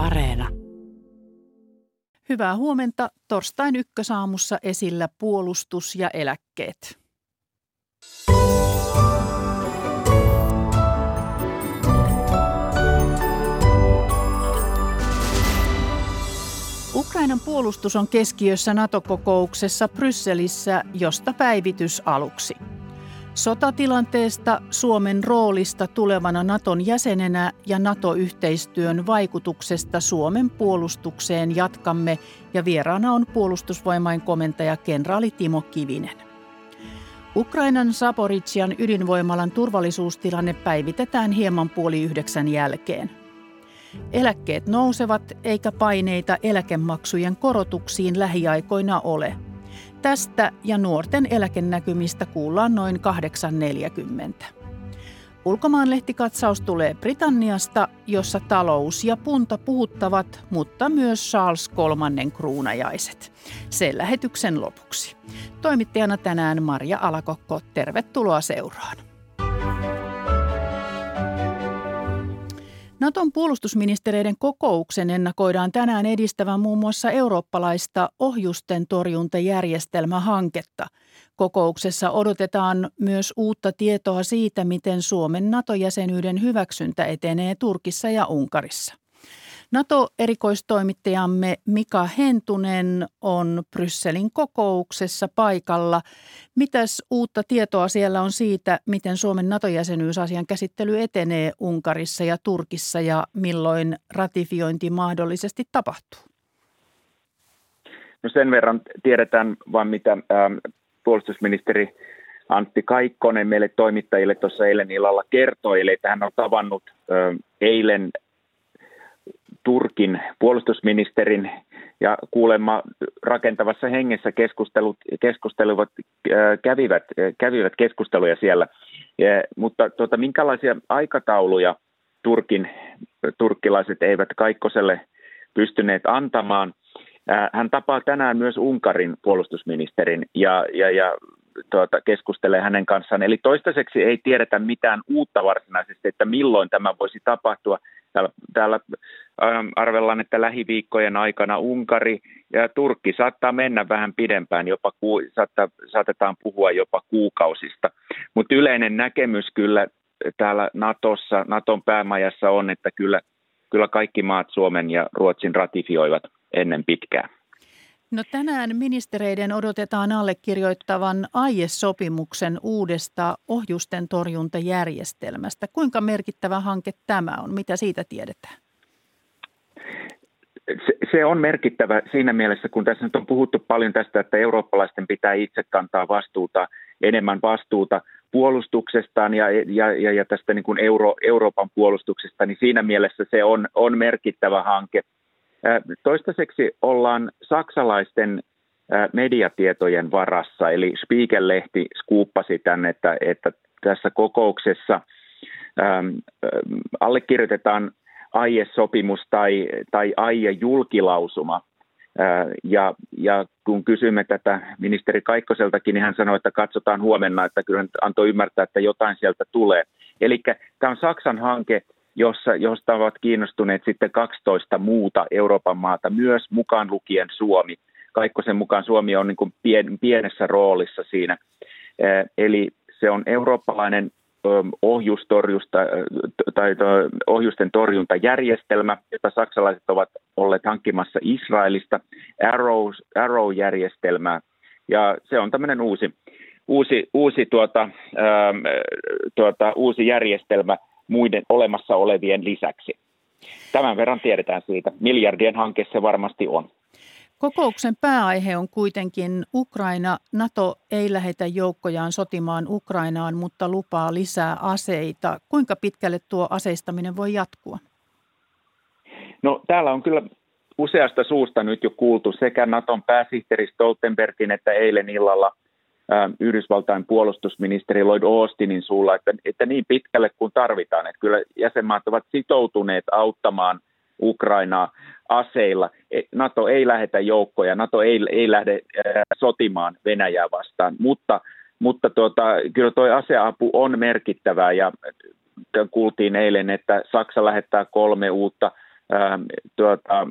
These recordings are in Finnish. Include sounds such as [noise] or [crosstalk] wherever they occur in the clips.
Areena. Hyvää huomenta. Torstain ykkösaamussa esillä puolustus ja eläkkeet. Ukrainan puolustus on keskiössä NATO-kokouksessa Brysselissä, josta päivitys aluksi. Sotatilanteesta, Suomen roolista tulevana Naton jäsenenä ja NATO-yhteistyön vaikutuksesta Suomen puolustukseen jatkamme ja vieraana on puolustusvoimain komentaja kenraali Timo Kivinen. Ukrainan Saporitsian ydinvoimalan turvallisuustilanne päivitetään hieman puoli yhdeksän jälkeen. Eläkkeet nousevat eikä paineita eläkemaksujen korotuksiin lähiaikoina ole – Tästä ja nuorten eläkenäkymistä kuullaan noin 8.40. Ulkomaanlehtikatsaus tulee Britanniasta, jossa talous ja punta puhuttavat, mutta myös Charles kolmannen kruunajaiset. Se lähetyksen lopuksi. Toimittajana tänään Maria Alakokko, tervetuloa seuraan. Naton puolustusministereiden kokouksen ennakoidaan tänään edistävän muun muassa eurooppalaista ohjusten torjuntajärjestelmähanketta. Kokouksessa odotetaan myös uutta tietoa siitä, miten Suomen NATO-jäsenyyden hyväksyntä etenee Turkissa ja Unkarissa. NATO-erikoistoimittajamme Mika Hentunen on Brysselin kokouksessa paikalla. Mitäs uutta tietoa siellä on siitä, miten Suomen NATO-jäsenyysasian käsittely etenee Unkarissa ja Turkissa ja milloin ratifiointi mahdollisesti tapahtuu? No sen verran tiedetään vain, mitä ähm, puolustusministeri Antti Kaikkonen meille toimittajille tuossa eilen illalla kertoi, eli hän on tavannut äh, eilen Turkin puolustusministerin ja kuulemma rakentavassa hengessä keskustelut, keskusteluvat, äh, kävivät, äh, kävivät keskusteluja siellä. Ja, mutta tuota, minkälaisia aikatauluja Turkin, turkkilaiset eivät Kaikkoselle pystyneet antamaan. Äh, hän tapaa tänään myös Unkarin puolustusministerin ja, ja, ja tuota, keskustelee hänen kanssaan. Eli toistaiseksi ei tiedetä mitään uutta varsinaisesti, että milloin tämä voisi tapahtua. Täällä, täällä ähm, arvellaan, että lähiviikkojen aikana Unkari ja Turkki saattaa mennä vähän pidempään, jopa ku, saattaa, saatetaan puhua jopa kuukausista. Mutta yleinen näkemys kyllä täällä Natossa, Naton päämajassa on, että kyllä, kyllä kaikki maat Suomen ja Ruotsin ratifioivat ennen pitkää. No tänään ministereiden odotetaan allekirjoittavan aiesopimuksen uudesta ohjusten torjuntajärjestelmästä. Kuinka merkittävä hanke tämä on? Mitä siitä tiedetään? Se, on merkittävä siinä mielessä, kun tässä nyt on puhuttu paljon tästä, että eurooppalaisten pitää itse kantaa vastuuta, enemmän vastuuta puolustuksestaan ja, ja, ja, ja tästä niin kuin Euro, Euroopan puolustuksesta, niin siinä mielessä se on, on merkittävä hanke – Toistaiseksi ollaan saksalaisten mediatietojen varassa, eli Spiegel-lehti skuuppasi tänne, että, että tässä kokouksessa ähm, allekirjoitetaan AIE-sopimus tai, tai AIE-julkilausuma. Ja, ja kun kysymme tätä ministeri Kaikkoseltakin, niin hän sanoi, että katsotaan huomenna, että kyllä hän antoi ymmärtää, että jotain sieltä tulee. Eli tämä on Saksan hanke, jossa, josta ovat kiinnostuneet sitten 12 muuta Euroopan maata, myös mukaan lukien Suomi. Kaikkosen mukaan Suomi on niin kuin pien, pienessä roolissa siinä. Eli se on eurooppalainen ohjustorjusta tai ohjusten torjuntajärjestelmä, jota saksalaiset ovat olleet hankkimassa Israelista, Arrow, Arrow-järjestelmää. Ja se on tämmöinen uusi, uusi, uusi, tuota, tuota, uusi järjestelmä, muiden olemassa olevien lisäksi. Tämän verran tiedetään siitä. Miljardien hanke se varmasti on. Kokouksen pääaihe on kuitenkin Ukraina. NATO ei lähetä joukkojaan sotimaan Ukrainaan, mutta lupaa lisää aseita. Kuinka pitkälle tuo aseistaminen voi jatkua? No täällä on kyllä useasta suusta nyt jo kuultu sekä Naton pääsihteeri Stoltenbergin että eilen illalla – Yhdysvaltain puolustusministeri Lloyd Austinin suulla, että, että niin pitkälle kuin tarvitaan. Että kyllä jäsenmaat ovat sitoutuneet auttamaan Ukrainaa aseilla. E, NATO ei lähetä joukkoja, NATO ei, ei lähde sotimaan Venäjää vastaan, mutta, mutta tuota, kyllä tuo aseapu on merkittävää ja kuultiin eilen, että Saksa lähettää kolme uutta tuota,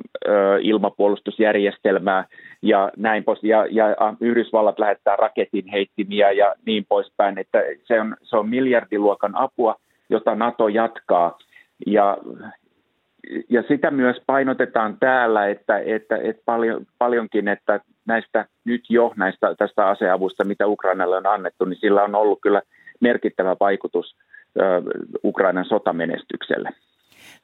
ilmapuolustusjärjestelmää ja näin pois. Ja, ja Yhdysvallat lähettää raketin heittimiä ja niin poispäin. Että se on, se on miljardiluokan apua, jota NATO jatkaa. Ja, ja sitä myös painotetaan täällä, että, että, että paljon, paljonkin, että näistä nyt jo näistä tästä aseavusta, mitä Ukrainalle on annettu, niin sillä on ollut kyllä merkittävä vaikutus Ukrainan sotamenestykselle.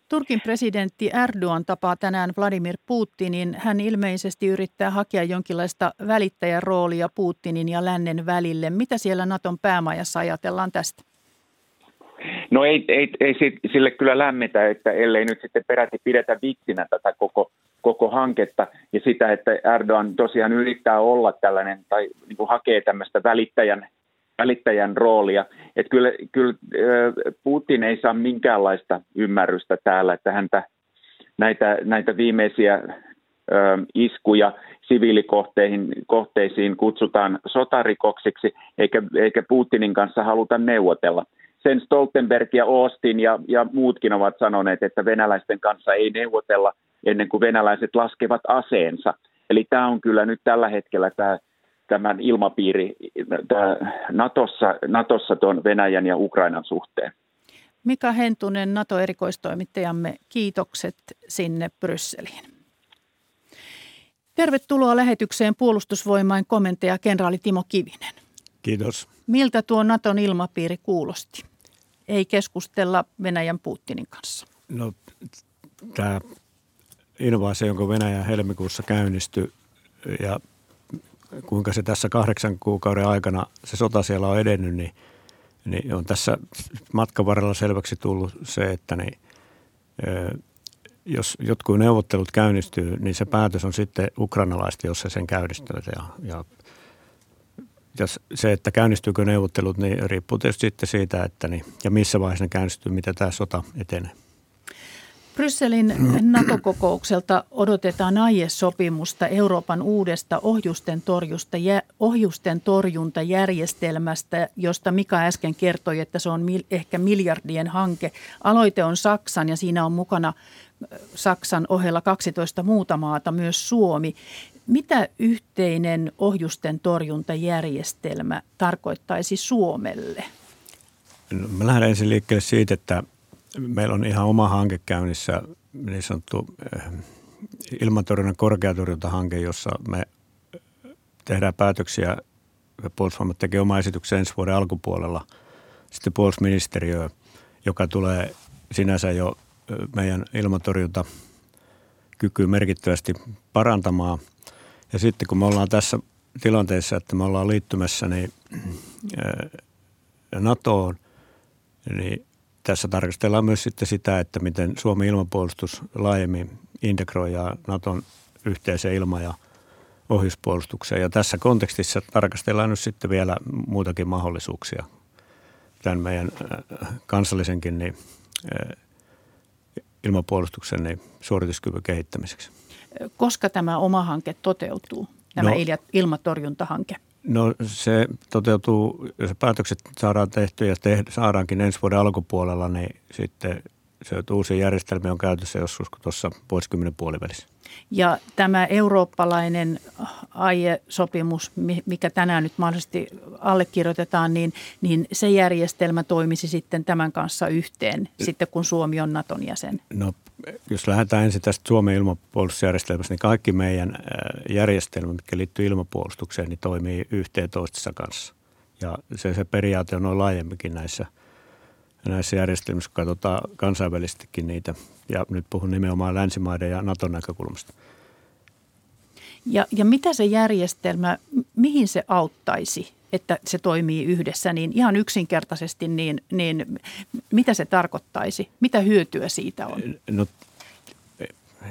Turkin presidentti Erdogan tapaa tänään Vladimir Putinin. Hän ilmeisesti yrittää hakea jonkinlaista välittäjän roolia Putinin ja lännen välille. Mitä siellä Naton päämajassa ajatellaan tästä? No ei, ei, ei sille kyllä lämmitä, että ellei nyt sitten peräti pidetä vitsinä tätä koko, koko hanketta ja sitä, että Erdogan tosiaan yrittää olla tällainen tai niin kuin hakee tämmöistä välittäjän välittäjän roolia. Että kyllä, kyllä Putin ei saa minkäänlaista ymmärrystä täällä, että häntä näitä, näitä viimeisiä iskuja siviilikohteisiin kutsutaan sotarikoksiksi, eikä, eikä Putinin kanssa haluta neuvotella. Sen Stoltenberg ja Austin ja, ja muutkin ovat sanoneet, että venäläisten kanssa ei neuvotella ennen kuin venäläiset laskevat aseensa. Eli tämä on kyllä nyt tällä hetkellä tämä tämän ilmapiiri Natossa, Natossa tuon Venäjän ja Ukrainan suhteen. Mika Hentunen, NATO-erikoistoimittajamme, kiitokset sinne Brysseliin. Tervetuloa lähetykseen puolustusvoimain komentaja kenraali Timo Kivinen. Kiitos. Miltä tuo Naton ilmapiiri kuulosti? Ei keskustella Venäjän Putinin kanssa. No tämä invaasio, jonka Venäjä helmikuussa käynnistyi ja kuinka se tässä kahdeksan kuukauden aikana se sota siellä on edennyt, niin, niin on tässä matkan varrella selväksi tullut se, että niin, jos jotkut neuvottelut käynnistyy, niin se päätös on sitten ukrainalaista, jos se sen käynnistyy. Ja, ja, ja se, että käynnistyykö neuvottelut, niin riippuu tietysti sitten siitä, että niin, ja missä vaiheessa ne käynnistyy, mitä tämä sota etenee. Brysselin NATO-kokoukselta odotetaan aiesopimusta Euroopan uudesta ohjusten, torjusta, ohjusten torjuntajärjestelmästä, josta Mika äsken kertoi, että se on mil, ehkä miljardien hanke. Aloite on Saksan ja siinä on mukana Saksan ohella 12 muuta maata, myös Suomi. Mitä yhteinen ohjusten torjuntajärjestelmä tarkoittaisi Suomelle? No, mä lähden ensin liikkeelle siitä, että – meillä on ihan oma hanke käynnissä, niin sanottu eh, ilmatorjunnan korkeatorjuntahanke, jossa me tehdään päätöksiä. Puolustusvoimat tekee oma esityksen ensi vuoden alkupuolella. Sitten puolustusministeriö, joka tulee sinänsä jo eh, meidän ilmatorjunta kykyä merkittävästi parantamaan. Ja sitten kun me ollaan tässä tilanteessa, että me ollaan liittymässä niin, eh, NATOon, niin tässä tarkastellaan myös sitten sitä, että miten Suomen ilmapuolustus laajemmin integroi ja Naton yhteiseen ilma- ja ohjuspuolustukseen. Ja tässä kontekstissa tarkastellaan nyt sitten vielä muutakin mahdollisuuksia tämän meidän äh, kansallisenkin niin, äh, ilmapuolustuksen niin, suorituskyvyn kehittämiseksi. Koska tämä oma hanke toteutuu, tämä no, ilmatorjuntahanke? No se toteutuu, jos päätökset saadaan tehtyä ja tehdä, saadaankin ensi vuoden alkupuolella, niin sitten se uusi järjestelmä on käytössä joskus tuossa vuosikymmenen puolivälissä. Ja tämä eurooppalainen aiesopimus, mikä tänään nyt mahdollisesti allekirjoitetaan, niin, niin se järjestelmä toimisi sitten tämän kanssa yhteen, sitten kun Suomi on Naton jäsen? No jos lähdetään ensin tästä Suomen ilmapuolustusjärjestelmästä, niin kaikki meidän järjestelmät, mitkä liittyy ilmapuolustukseen, niin toimii yhteen toistensa kanssa. Ja se, se periaate on noin laajemminkin näissä, näissä järjestelmissä, kun katsotaan kansainvälisestikin niitä. Ja nyt puhun nimenomaan länsimaiden ja Naton näkökulmasta. Ja, ja mitä se järjestelmä, mihin se auttaisi, että se toimii yhdessä, niin ihan yksinkertaisesti, niin, niin mitä se tarkoittaisi? Mitä hyötyä siitä on? No,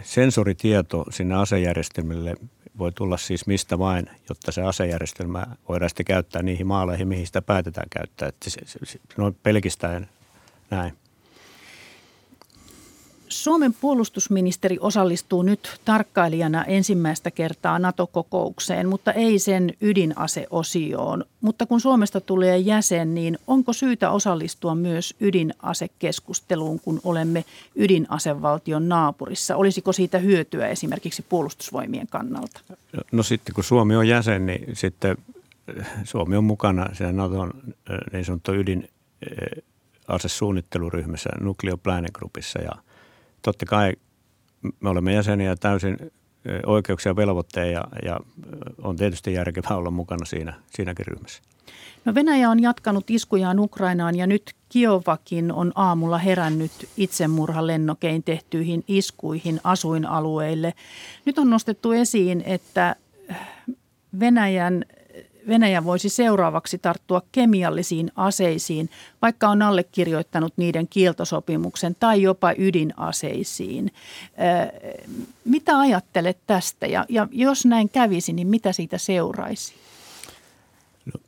sensoritieto sinne asejärjestelmille voi tulla siis mistä vain, jotta se asejärjestelmä voidaan sitten käyttää niihin maaleihin, mihin sitä päätetään käyttää. Että se, se, se, no pelkistäen näin. Suomen puolustusministeri osallistuu nyt tarkkailijana ensimmäistä kertaa NATO-kokoukseen, mutta ei sen ydinaseosioon. Mutta kun Suomesta tulee jäsen, niin onko syytä osallistua myös ydinasekeskusteluun, kun olemme ydinasevaltion naapurissa? Olisiko siitä hyötyä esimerkiksi puolustusvoimien kannalta? No sitten kun Suomi on jäsen, niin sitten Suomi on mukana siinä NATOn niin sanottu ydinasesuunnitteluryhmässä, Nuclear Planning Groupissa ja – totta kai me olemme jäseniä täysin oikeuksia ja velvoitteja ja, ja on tietysti järkevää olla mukana siinä, siinäkin ryhmässä. No Venäjä on jatkanut iskujaan Ukrainaan ja nyt Kiovakin on aamulla herännyt itsemurhan lennokein tehtyihin iskuihin asuinalueille. Nyt on nostettu esiin, että Venäjän Venäjä voisi seuraavaksi tarttua kemiallisiin aseisiin, vaikka on allekirjoittanut niiden kieltosopimuksen tai jopa ydinaseisiin. Mitä ajattelet tästä ja, ja jos näin kävisi, niin mitä siitä seuraisi? No,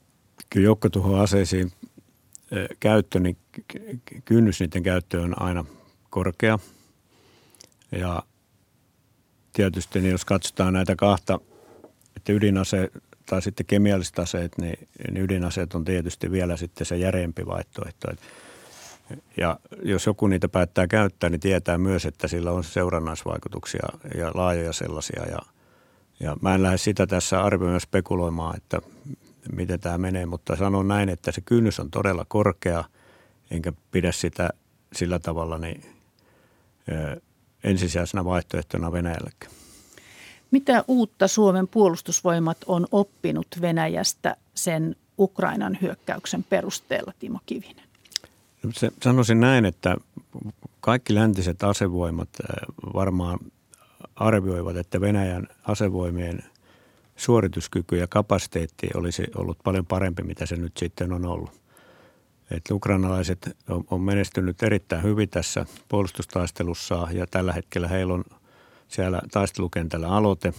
kyllä joukkotuhoaseisiin käyttö, niin kynnys niiden käyttöön on aina korkea. Ja tietysti niin jos katsotaan näitä kahta, että ydinase tai sitten kemialliset aseet, niin, niin ydinaseet on tietysti vielä sitten se järeempi vaihtoehto. Ja jos joku niitä päättää käyttää, niin tietää myös, että sillä on seurannaisvaikutuksia ja laajoja sellaisia. Ja, ja mä en lähde sitä tässä arvioimaan spekuloimaan, että miten tämä menee, mutta sanon näin, että se kynnys on todella korkea, enkä pidä sitä sillä tavalla niin, ö, ensisijaisena vaihtoehtona Venäjällekin. Mitä uutta Suomen puolustusvoimat on oppinut Venäjästä sen Ukrainan hyökkäyksen perusteella, Timo Kivinen? Se, sanoisin näin, että kaikki läntiset asevoimat äh, varmaan arvioivat, että Venäjän asevoimien suorituskyky ja kapasiteetti olisi ollut paljon parempi, mitä se nyt sitten on ollut. Että ukrainalaiset on menestynyt erittäin hyvin tässä puolustustaistelussa ja tällä hetkellä heillä on – siellä taistelukentällä aloite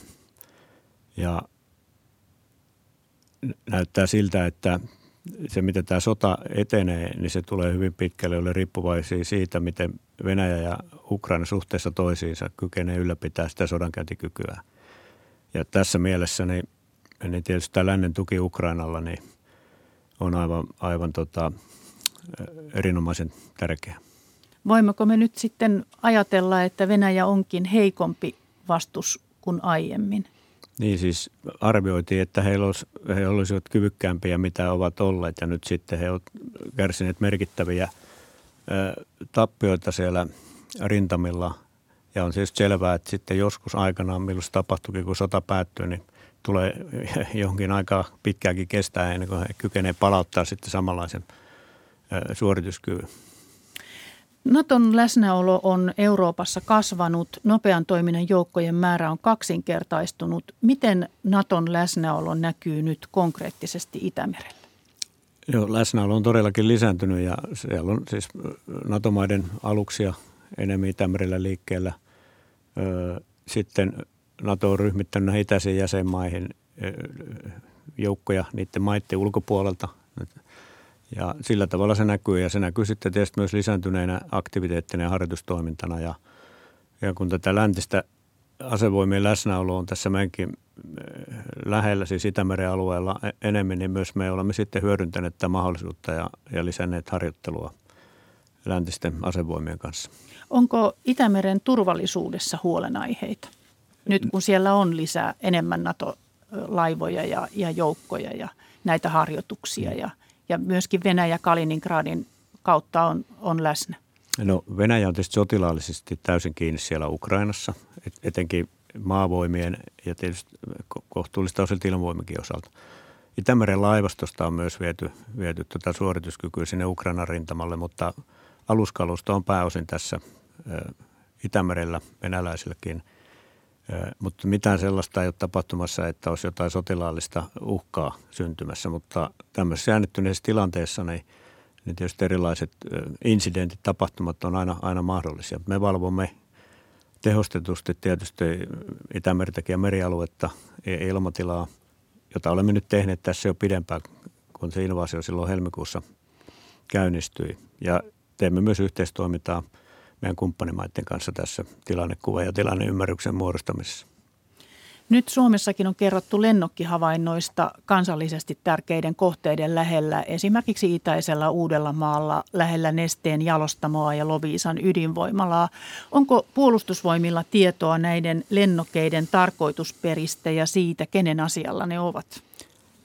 ja näyttää siltä, että se, miten tämä sota etenee, niin se tulee hyvin pitkälle ole riippuvaisia siitä, miten Venäjä ja Ukraina suhteessa toisiinsa kykenee ylläpitää sitä sodankäyntikykyä. Ja tässä mielessä niin, niin tietysti tämä lännen tuki Ukrainalla niin on aivan, aivan tota, erinomaisen tärkeä. Voimmeko me nyt sitten ajatella, että Venäjä onkin heikompi vastus kuin aiemmin? Niin siis arvioitiin, että he, olisi, he olisivat kyvykkäämpiä mitä ovat olleet ja nyt sitten he ovat kärsineet merkittäviä ö, tappioita siellä rintamilla. Ja on siis selvää, että sitten joskus aikanaan, milloin se tapahtuikin, kun sota päättyy, niin tulee [laughs] jonkin aikaa pitkääkin kestää ennen kuin he kykenevät palauttaa sitten samanlaisen suorituskyvyn. Naton läsnäolo on Euroopassa kasvanut, nopean toiminnan joukkojen määrä on kaksinkertaistunut. Miten Naton läsnäolo näkyy nyt konkreettisesti Itämerellä? Joo, läsnäolo on todellakin lisääntynyt ja siellä on siis NATO-maiden aluksia enemmän Itämerellä liikkeellä. Sitten NATO on ryhmittänyt itäisiin jäsenmaihin joukkoja niiden maiden ulkopuolelta – ja sillä tavalla se näkyy ja se näkyy sitten tietysti myös lisääntyneenä aktiviteettina ja harjoitustoimintana. Ja, ja kun tätä läntistä asevoimien läsnäolo on tässä meidänkin eh, lähellä, siis Itämeren alueella e-, enemmän, niin myös me olemme sitten hyödyntäneet tätä mahdollisuutta ja, ja lisänneet harjoittelua läntisten asevoimien kanssa. Onko Itämeren turvallisuudessa huolenaiheita? Nyt kun siellä on lisää enemmän NATO-laivoja ja, ja joukkoja ja näitä harjoituksia ja – ja myöskin Venäjä Kaliningradin kautta on, on läsnä? No Venäjä on tietysti sotilaallisesti täysin kiinni siellä Ukrainassa, et, etenkin maavoimien ja tietysti kohtuullista osalta ilmavoimikin osalta. Itämeren laivastosta on myös viety, viety tuota suorituskykyä sinne Ukrainan rintamalle, mutta aluskalusto on pääosin tässä Itämerellä venäläisilläkin – mutta mitään sellaista ei ole tapahtumassa, että olisi jotain sotilaallista uhkaa syntymässä, mutta tämmöisessä jännittyneessä tilanteessa niin, niin tietysti erilaiset incidentit, tapahtumat on aina, aina mahdollisia. Me valvomme tehostetusti tietysti Itämertäkin ja merialuetta ilmatilaa, jota olemme nyt tehneet tässä jo pidempään, kun se invasio silloin helmikuussa käynnistyi. Ja teemme myös yhteistoimintaa meidän kumppanimaiden kanssa tässä tilannekuva ja tilanneymmärryksen muodostamisessa. Nyt Suomessakin on kerrottu lennokkihavainnoista kansallisesti tärkeiden kohteiden lähellä, esimerkiksi itäisellä Uudellamaalla lähellä Nesteen jalostamoa ja Loviisan ydinvoimalaa. Onko puolustusvoimilla tietoa näiden lennokkeiden tarkoitusperistä ja siitä, kenen asialla ne ovat?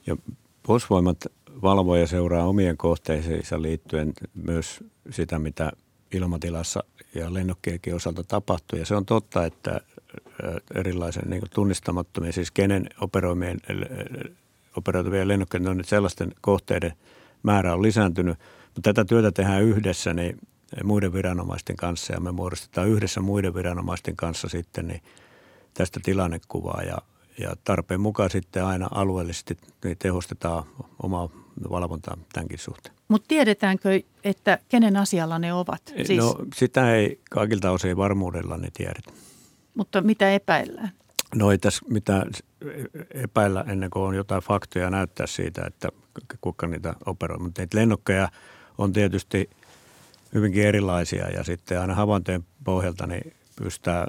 Ja puolustusvoimat valvoo ja seuraa omien kohteisiinsa liittyen myös sitä, mitä ilmatilassa ja lennokkienkin osalta tapahtuu. Ja se on totta, että erilaisen niin tunnistamattomien, siis kenen operoimien, operoituvien lennokkien on nyt sellaisten kohteiden määrä on lisääntynyt. Mutta tätä työtä tehdään yhdessä niin muiden viranomaisten kanssa ja me muodostetaan yhdessä muiden viranomaisten kanssa sitten niin tästä tilannekuvaa ja, ja tarpeen mukaan sitten aina alueellisesti niin tehostetaan omaa valvontaa tämänkin suhteen. Mutta tiedetäänkö, että kenen asialla ne ovat? Siis... No sitä ei kaikilta osin varmuudella ne tiedetä. Mutta mitä epäillään? No ei tässä mitään epäillä ennen kuin on jotain faktoja näyttää siitä, että kuka niitä operoi. Mutta lennokkeja on tietysti hyvinkin erilaisia ja sitten aina havaintojen pohjalta niin pystytään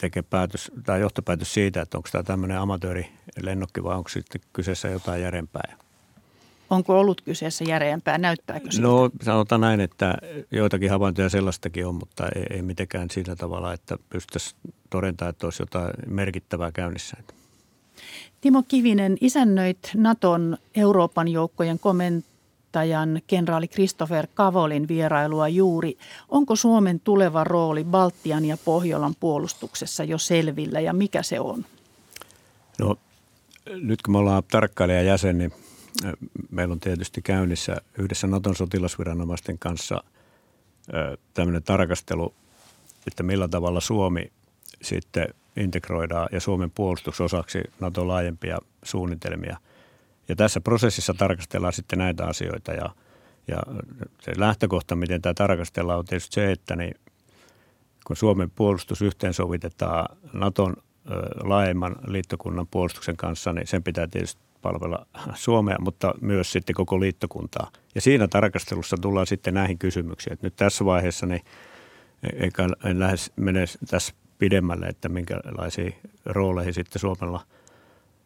tekemään päätös, tai johtopäätös siitä, että onko tämä tämmöinen amatöörilennokki vai onko sitten kyseessä jotain järempää. Onko ollut kyseessä järeämpää? Näyttääkö siltä? No sanotaan näin, että joitakin havaintoja sellaistakin on, mutta ei, ei mitenkään sillä tavalla, että pystyttäisiin todentamaan, että olisi jotain merkittävää käynnissä. Timo Kivinen, isännöit Naton Euroopan joukkojen komentajan kenraali Christopher Kavolin vierailua juuri. Onko Suomen tuleva rooli Baltian ja Pohjolan puolustuksessa jo selvillä ja mikä se on? No nyt kun me ollaan tarkkailijajäsen, niin meillä on tietysti käynnissä yhdessä Naton sotilasviranomaisten kanssa tämmöinen tarkastelu, että millä tavalla Suomi sitten integroidaan ja Suomen puolustusosaksi Naton laajempia suunnitelmia. Ja tässä prosessissa tarkastellaan sitten näitä asioita ja, ja se lähtökohta, miten tämä tarkastellaan, on tietysti se, että niin, kun Suomen puolustus yhteensovitetaan Naton laajemman liittokunnan puolustuksen kanssa, niin sen pitää tietysti palvella Suomea, mutta myös sitten koko liittokuntaa. Ja siinä tarkastelussa tullaan sitten näihin kysymyksiin. Että nyt tässä vaiheessa niin eikä en lähes mene tässä pidemmälle, että minkälaisiin rooleihin sitten Suomella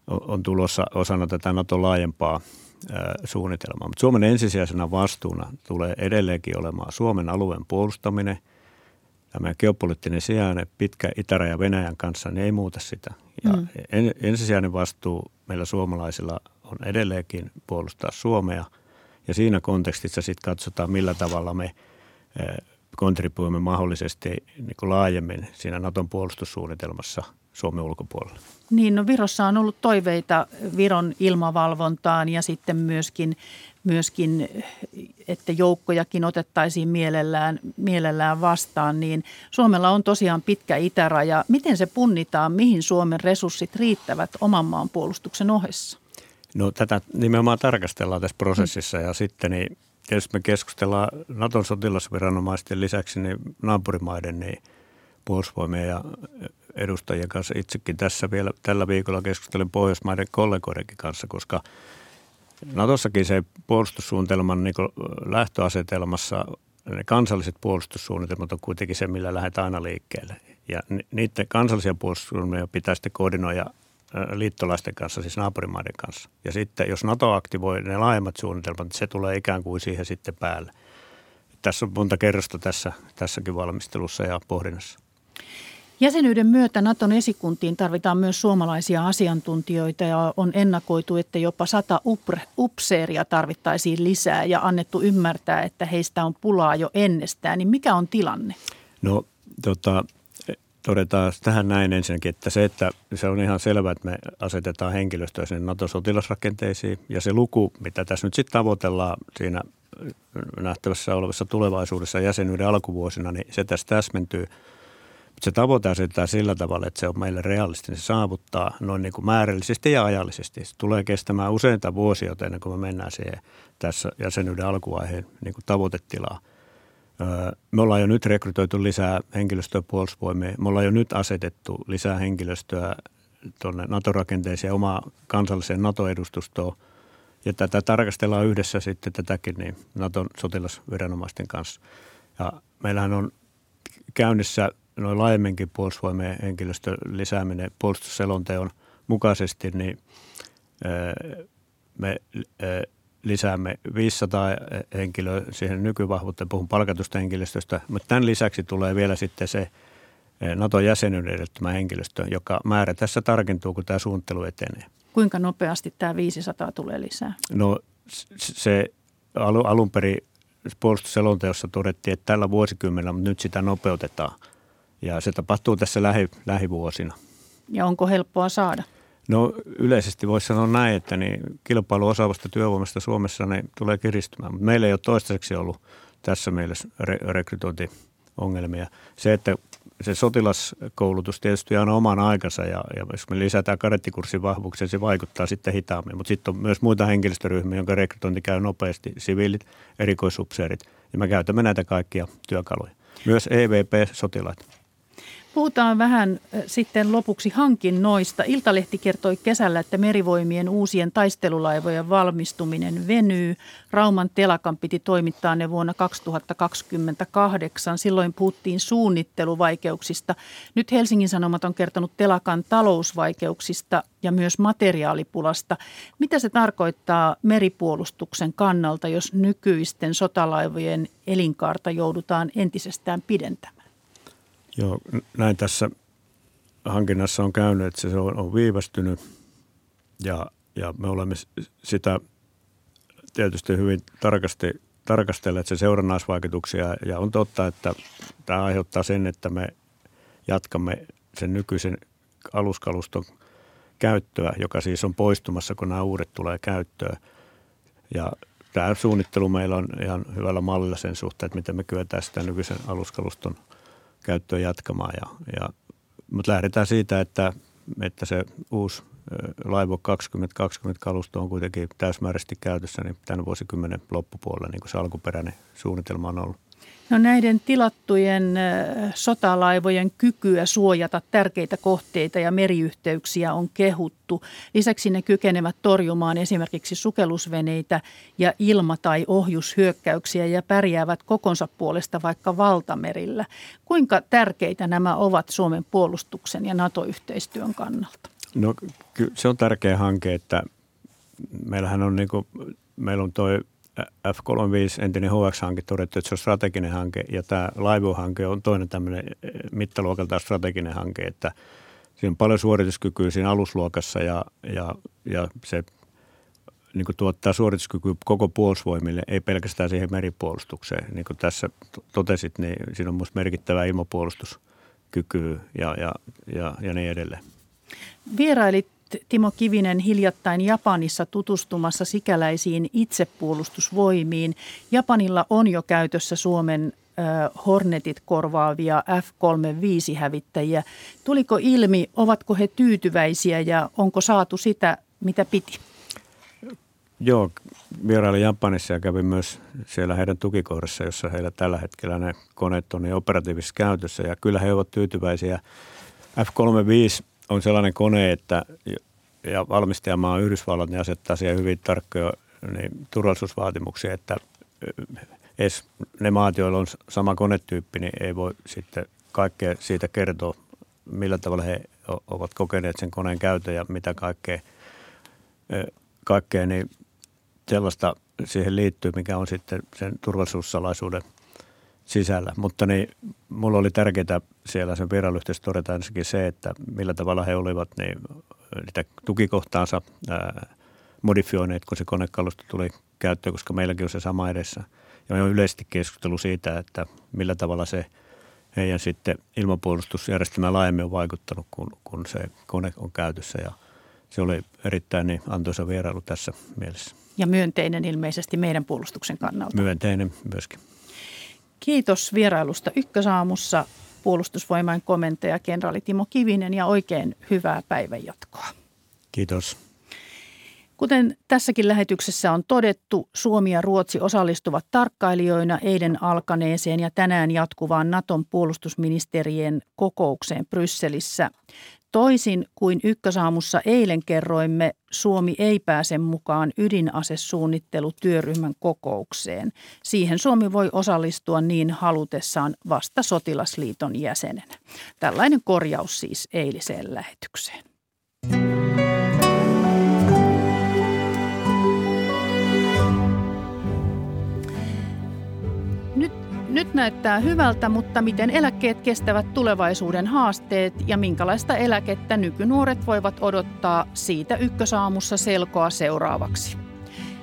on tulossa osana tätä NATO laajempaa suunnitelmaa. Mutta Suomen ensisijaisena vastuuna tulee edelleenkin olemaan Suomen alueen puolustaminen. Tämä geopoliittinen sijainen pitkä itäraja Venäjän kanssa, niin ei muuta sitä. Ja mm. ensisijainen vastuu meillä suomalaisilla on edelleenkin puolustaa Suomea. Ja siinä kontekstissa sitten katsotaan, millä tavalla me eh, kontribuoimme mahdollisesti niin kuin laajemmin siinä Naton puolustussuunnitelmassa Suomen ulkopuolella. Niin, no Virossa on ollut toiveita Viron ilmavalvontaan ja sitten myöskin, myöskin että joukkojakin otettaisiin mielellään, mielellään vastaan. Niin Suomella on tosiaan pitkä itäraja. Miten se punnitaan, mihin Suomen resurssit riittävät oman maan puolustuksen ohessa? No tätä nimenomaan tarkastellaan tässä prosessissa ja sitten niin tietysti me keskustellaan Naton sotilasviranomaisten lisäksi niin naapurimaiden niin puolustusvoimien ja edustajien kanssa. Itsekin tässä vielä tällä viikolla keskustelen Pohjoismaiden kollegoidenkin kanssa, koska Natossakin se puolustussuunnitelman niin lähtöasetelmassa ne kansalliset puolustussuunnitelmat on kuitenkin se, millä lähdetään aina liikkeelle. Ja niiden kansallisia puolustussuunnitelmia pitää sitten koordinoida liittolaisten kanssa, siis naapurimaiden kanssa. Ja sitten jos NATO aktivoi ne laajemmat suunnitelmat, niin se tulee ikään kuin siihen sitten päälle. Tässä on monta kerrosta tässä, tässäkin valmistelussa ja pohdinnassa. Jäsenyyden myötä Naton esikuntiin tarvitaan myös suomalaisia asiantuntijoita ja on ennakoitu, että jopa sata upseeria tarvittaisiin lisää ja annettu ymmärtää, että heistä on pulaa jo ennestään. Niin mikä on tilanne? No tota, todetaan tähän näin ensinnäkin, että se, että se on ihan selvää, että me asetetaan henkilöstöä sinne NATO-sotilasrakenteisiin ja se luku, mitä tässä nyt sitten tavoitellaan siinä nähtävässä olevassa tulevaisuudessa jäsenyyden alkuvuosina, niin se tässä täsmentyy. Mutta se tavoite asetetaan sillä tavalla, että se on meille realistinen se saavuttaa noin niin kuin määrällisesti ja ajallisesti. Se tulee kestämään useita vuosia ennen kuin me mennään siihen tässä jäsenyyden alkuvaiheen niin kuin tavoitetilaan – me ollaan jo nyt rekrytoitu lisää henkilöstöä puolustusvoimia. Me ollaan jo nyt asetettu lisää henkilöstöä tuonne NATO-rakenteeseen omaa kansalliseen NATO-edustustoon. Ja tätä tarkastellaan yhdessä sitten tätäkin niin Naton sotilasviranomaisten kanssa. Ja meillähän on käynnissä noin laajemminkin puolustusvoimien henkilöstön lisääminen puolustusselonteon mukaisesti, niin me lisäämme 500 henkilöä siihen nykyvahvuuteen, puhun palkatusta henkilöstöstä, mutta tämän lisäksi tulee vielä sitten se NATO-jäsenyyden edellyttämä henkilöstö, joka määrä tässä tarkentuu, kun tämä suunnittelu etenee. Kuinka nopeasti tämä 500 tulee lisää? No se alun perin puolustusselonteossa todettiin, että tällä vuosikymmenellä, mutta nyt sitä nopeutetaan. Ja se tapahtuu tässä lähi, lähivuosina. Ja onko helppoa saada? No yleisesti voisi sanoa näin, että niin kilpailu osaavasta työvoimasta Suomessa niin tulee kiristymään, mutta meillä ei ole toistaiseksi ollut tässä mielessä re- rekrytointiongelmia. Se, että se sotilaskoulutus tietysti on oman aikansa ja, ja jos me lisätään kadettikurssin vahvuuksia, se vaikuttaa sitten hitaammin. Mutta sitten on myös muita henkilöstöryhmiä, jonka rekrytointi käy nopeasti, siviilit, erikoisupseerit ja me käytämme näitä kaikkia työkaluja. Myös EVP-sotilaat. Puhutaan vähän sitten lopuksi hankinnoista. Iltalehti kertoi kesällä, että merivoimien uusien taistelulaivojen valmistuminen venyy. Rauman telakan piti toimittaa ne vuonna 2028. Silloin puhuttiin suunnitteluvaikeuksista. Nyt Helsingin Sanomat on kertonut telakan talousvaikeuksista ja myös materiaalipulasta. Mitä se tarkoittaa meripuolustuksen kannalta, jos nykyisten sotalaivojen elinkaarta joudutaan entisestään pidentämään? Joo, näin tässä hankinnassa on käynyt, että se on, on viivästynyt ja, ja me olemme sitä tietysti hyvin tarkasti tarkastelleet sen seurannaisvaikutuksia ja on totta, että tämä aiheuttaa sen, että me jatkamme sen nykyisen aluskaluston käyttöä, joka siis on poistumassa, kun nämä uudet tulee käyttöön. Ja tämä suunnittelu meillä on ihan hyvällä mallilla sen suhteen, että miten me kyetään sitä nykyisen aluskaluston – käyttöä jatkamaan. Ja, ja, mutta lähdetään siitä, että, että se uusi Laivo 2020 kalusto on kuitenkin täysmääräisesti käytössä niin tämän vuosikymmenen loppupuolella, niin kuin se alkuperäinen suunnitelma on ollut. No näiden tilattujen sotalaivojen kykyä suojata tärkeitä kohteita ja meriyhteyksiä on kehuttu. Lisäksi ne kykenevät torjumaan esimerkiksi sukellusveneitä ja ilma- tai ohjushyökkäyksiä ja pärjäävät kokonsa puolesta vaikka valtamerillä. Kuinka tärkeitä nämä ovat Suomen puolustuksen ja NATO-yhteistyön kannalta? No se on tärkeä hanke, että meillähän on, niin kuin, meillä on toi F-35 entinen HX-hanke todettu, että se on strateginen hanke ja tämä Laivu-hanke on toinen tämmöinen eh, mittaluokaltaan strateginen hanke, että siinä on paljon suorituskykyä siinä alusluokassa ja, ja, ja se niin kuin tuottaa suorituskykyä koko puolustusvoimille, ei pelkästään siihen meripuolustukseen. Niin kuin tässä totesit, niin siinä on myös merkittävä ilmapuolustuskyky ja, ja, ja, ja niin edelleen. Vierailit Timo Kivinen hiljattain Japanissa tutustumassa sikäläisiin itsepuolustusvoimiin. Japanilla on jo käytössä Suomen Hornetit korvaavia F-35-hävittäjiä. Tuliko ilmi, ovatko he tyytyväisiä ja onko saatu sitä, mitä piti? Joo, vierailin Japanissa ja kävin myös siellä heidän tukikohdassa, jossa heillä tällä hetkellä ne koneet on niin operatiivisessa käytössä. Ja kyllä he ovat tyytyväisiä. F-35 on sellainen kone, että ja valmistajamaa Yhdysvallat niin asettaa siihen hyvin tarkkoja niin turvallisuusvaatimuksia, että edes ne maat, joilla on sama konetyyppi, niin ei voi sitten kaikkea siitä kertoa, millä tavalla he ovat kokeneet sen koneen käytön ja mitä kaikkea, kaikkea niin sellaista siihen liittyy, mikä on sitten sen turvallisuussalaisuuden sisällä. Mutta niin, mulla oli tärkeää siellä sen virallisesti todeta ensinnäkin se, että millä tavalla he olivat niin niitä tukikohtaansa ää, modifioineet, kun se konekalusto tuli käyttöön, koska meilläkin on se sama edessä. Ja on yleisesti keskustelu siitä, että millä tavalla se heidän sitten ilmapuolustusjärjestelmä laajemmin on vaikuttanut, kun, kun se kone on käytössä. Ja se oli erittäin niin antoisa vierailu tässä mielessä. Ja myönteinen ilmeisesti meidän puolustuksen kannalta. Myönteinen myöskin. Kiitos vierailusta Ykkösaamussa puolustusvoimain komentaja kenraali Timo Kivinen ja oikein hyvää päivänjatkoa. Kiitos. Kuten tässäkin lähetyksessä on todettu, Suomi ja Ruotsi osallistuvat tarkkailijoina eilen alkaneeseen ja tänään jatkuvaan Naton puolustusministerien kokoukseen Brysselissä. Toisin kuin ykkösaamussa eilen kerroimme, Suomi ei pääse mukaan ydinasesuunnittelutyöryhmän kokoukseen. Siihen Suomi voi osallistua niin halutessaan vasta sotilasliiton jäsenenä. Tällainen korjaus siis eiliseen lähetykseen. Nyt näyttää hyvältä, mutta miten eläkkeet kestävät tulevaisuuden haasteet ja minkälaista eläkettä nykynuoret voivat odottaa siitä ykkösaamussa selkoa seuraavaksi.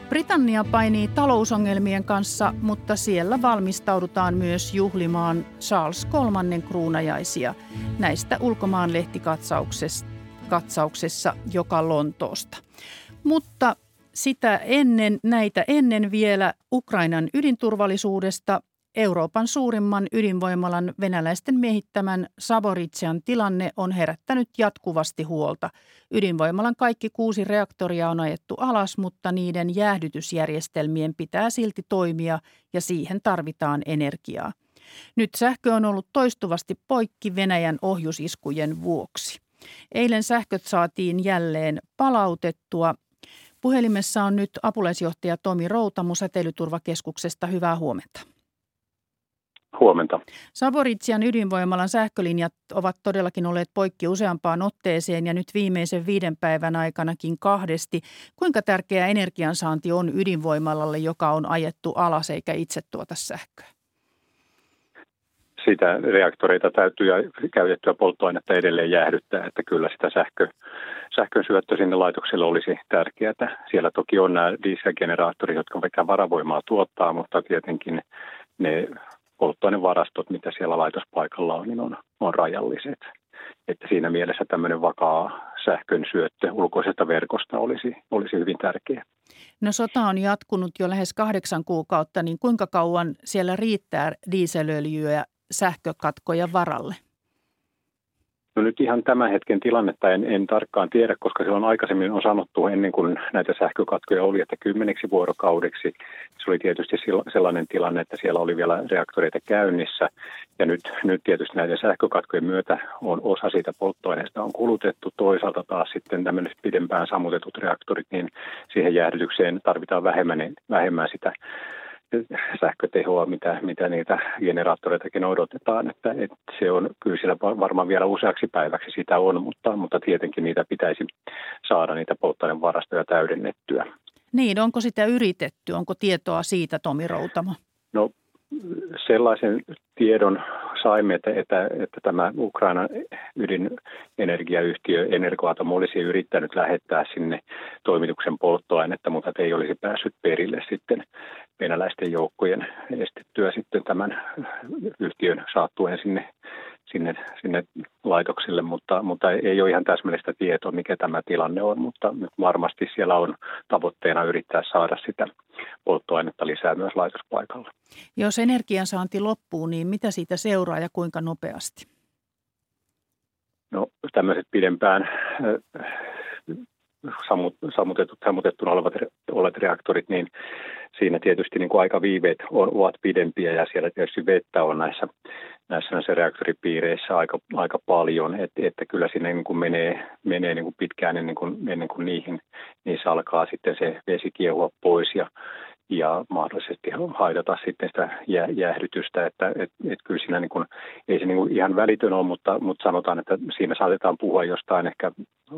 Britannia painii talousongelmien kanssa, mutta siellä valmistaudutaan myös juhlimaan Charles kolmannen kruunajaisia näistä ulkomaanlehtikatsauksessa, joka Lontoosta. Mutta sitä ennen, näitä ennen vielä Ukrainan ydinturvallisuudesta Euroopan suurimman ydinvoimalan venäläisten miehittämän Saboritsian tilanne on herättänyt jatkuvasti huolta. Ydinvoimalan kaikki kuusi reaktoria on ajettu alas, mutta niiden jäähdytysjärjestelmien pitää silti toimia ja siihen tarvitaan energiaa. Nyt sähkö on ollut toistuvasti poikki Venäjän ohjusiskujen vuoksi. Eilen sähköt saatiin jälleen palautettua. Puhelimessa on nyt apulaisjohtaja Tomi Routamo Säteilyturvakeskuksesta. Hyvää huomenta. Huomenta. Savoritsian ydinvoimalan sähkölinjat ovat todellakin olleet poikki useampaan otteeseen ja nyt viimeisen viiden päivän aikanakin kahdesti. Kuinka tärkeä energiansaanti on ydinvoimalalle, joka on ajettu alas eikä itse tuota sähköä? Sitä reaktoreita täytyy ja käytettyä polttoainetta edelleen jäähdyttää, että kyllä sitä sähkö, sähkön syöttö sinne laitokselle olisi tärkeää. Siellä toki on nämä dieselgeneraattorit, jotka vaikka varavoimaa tuottaa, mutta tietenkin ne polttoainevarastot, mitä siellä laitospaikalla on, niin on, on rajalliset. Että siinä mielessä tämmöinen vakaa sähkön syöttö ulkoisesta verkosta olisi, olisi hyvin tärkeä. No sota on jatkunut jo lähes kahdeksan kuukautta, niin kuinka kauan siellä riittää dieselöljyä sähkökatkoja varalle? No nyt ihan tämän hetken tilannetta en, en tarkkaan tiedä, koska silloin aikaisemmin on sanottu ennen kuin näitä sähkökatkoja oli, että kymmeneksi vuorokaudeksi. Se oli tietysti sellainen tilanne, että siellä oli vielä reaktoreita käynnissä. Ja nyt, nyt tietysti näiden sähkökatkojen myötä on osa siitä polttoaineesta on kulutettu. Toisaalta taas sitten tämmöiset pidempään sammutetut reaktorit, niin siihen jäähdytykseen tarvitaan vähemmän, vähemmän sitä sähkötehoa, mitä, mitä niitä generaattoreitakin odotetaan. Että, että se on kyllä siellä varmaan vielä useaksi päiväksi sitä on, mutta, mutta tietenkin niitä pitäisi saada niitä polttoainevarastoja täydennettyä. Niin, onko sitä yritetty? Onko tietoa siitä, Tomi Routamo? No sellaisen tiedon saimme, että, että, että tämä Ukrainan ydinenergiayhtiö Energoatom olisi yrittänyt lähettää sinne toimituksen polttoainetta, mutta ei olisi päässyt perille sitten venäläisten joukkojen estettyä sitten tämän yhtiön saattuen sinne, sinne, sinne laitoksille, mutta, mutta ei ole ihan täsmällistä tietoa, mikä tämä tilanne on, mutta varmasti siellä on tavoitteena yrittää saada sitä polttoainetta lisää myös laitospaikalla. Jos energiansaanti loppuu, niin mitä siitä seuraa ja kuinka nopeasti? No tämmöiset pidempään sammutetut, sammutettuna olevat, olevat reaktorit, niin siinä tietysti niin kuin aikaviiveet on, ovat pidempiä ja siellä tietysti vettä on näissä, näissä, näissä reaktoripiireissä aika, aika paljon, Et, että kyllä sinne niin kuin menee, menee niin kuin pitkään ennen kuin, ennen kuin niihin, niissä alkaa sitten se vesi kiehua pois ja, ja mahdollisesti haitata sitten sitä jäähdytystä, että et, et kyllä siinä niin kuin, ei se niin kuin ihan välitön ole, mutta, mutta sanotaan, että siinä saatetaan puhua jostain ehkä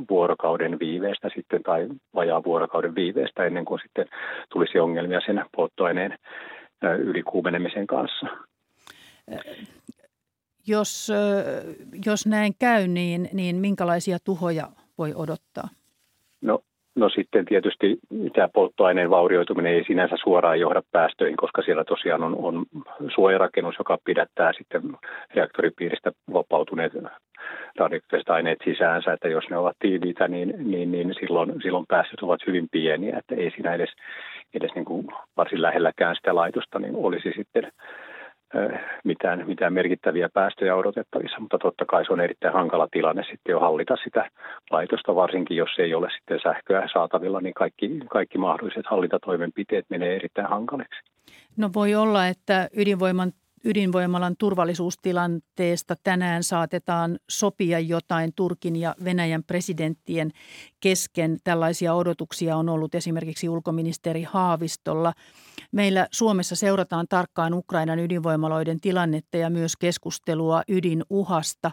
vuorokauden viiveestä sitten tai vajaa vuorokauden viiveestä ennen kuin sitten tulisi ongelmia sen polttoaineen ylikuumenemisen kanssa. Jos, jos näin käy, niin, niin minkälaisia tuhoja voi odottaa? No No sitten tietysti tämä polttoaineen vaurioituminen ei sinänsä suoraan johda päästöihin, koska siellä tosiaan on, on suojarakennus, joka pidättää sitten reaktoripiiristä vapautuneet radioaktiiviset aineet sisäänsä, että jos ne ovat tiiviitä, niin, niin, niin silloin, silloin päästöt ovat hyvin pieniä, että ei siinä edes, edes niin kuin varsin lähelläkään sitä laitosta, niin olisi sitten mitään, mitään merkittäviä päästöjä odotettavissa, mutta totta kai se on erittäin hankala tilanne sitten jo hallita sitä laitosta, varsinkin jos ei ole sitten sähköä saatavilla, niin kaikki, kaikki mahdolliset hallintatoimenpiteet menee erittäin hankaliksi. No voi olla, että ydinvoiman ydinvoimalan turvallisuustilanteesta tänään saatetaan sopia jotain Turkin ja Venäjän presidenttien kesken. Tällaisia odotuksia on ollut esimerkiksi ulkoministeri Haavistolla. Meillä Suomessa seurataan tarkkaan Ukrainan ydinvoimaloiden tilannetta ja myös keskustelua ydinuhasta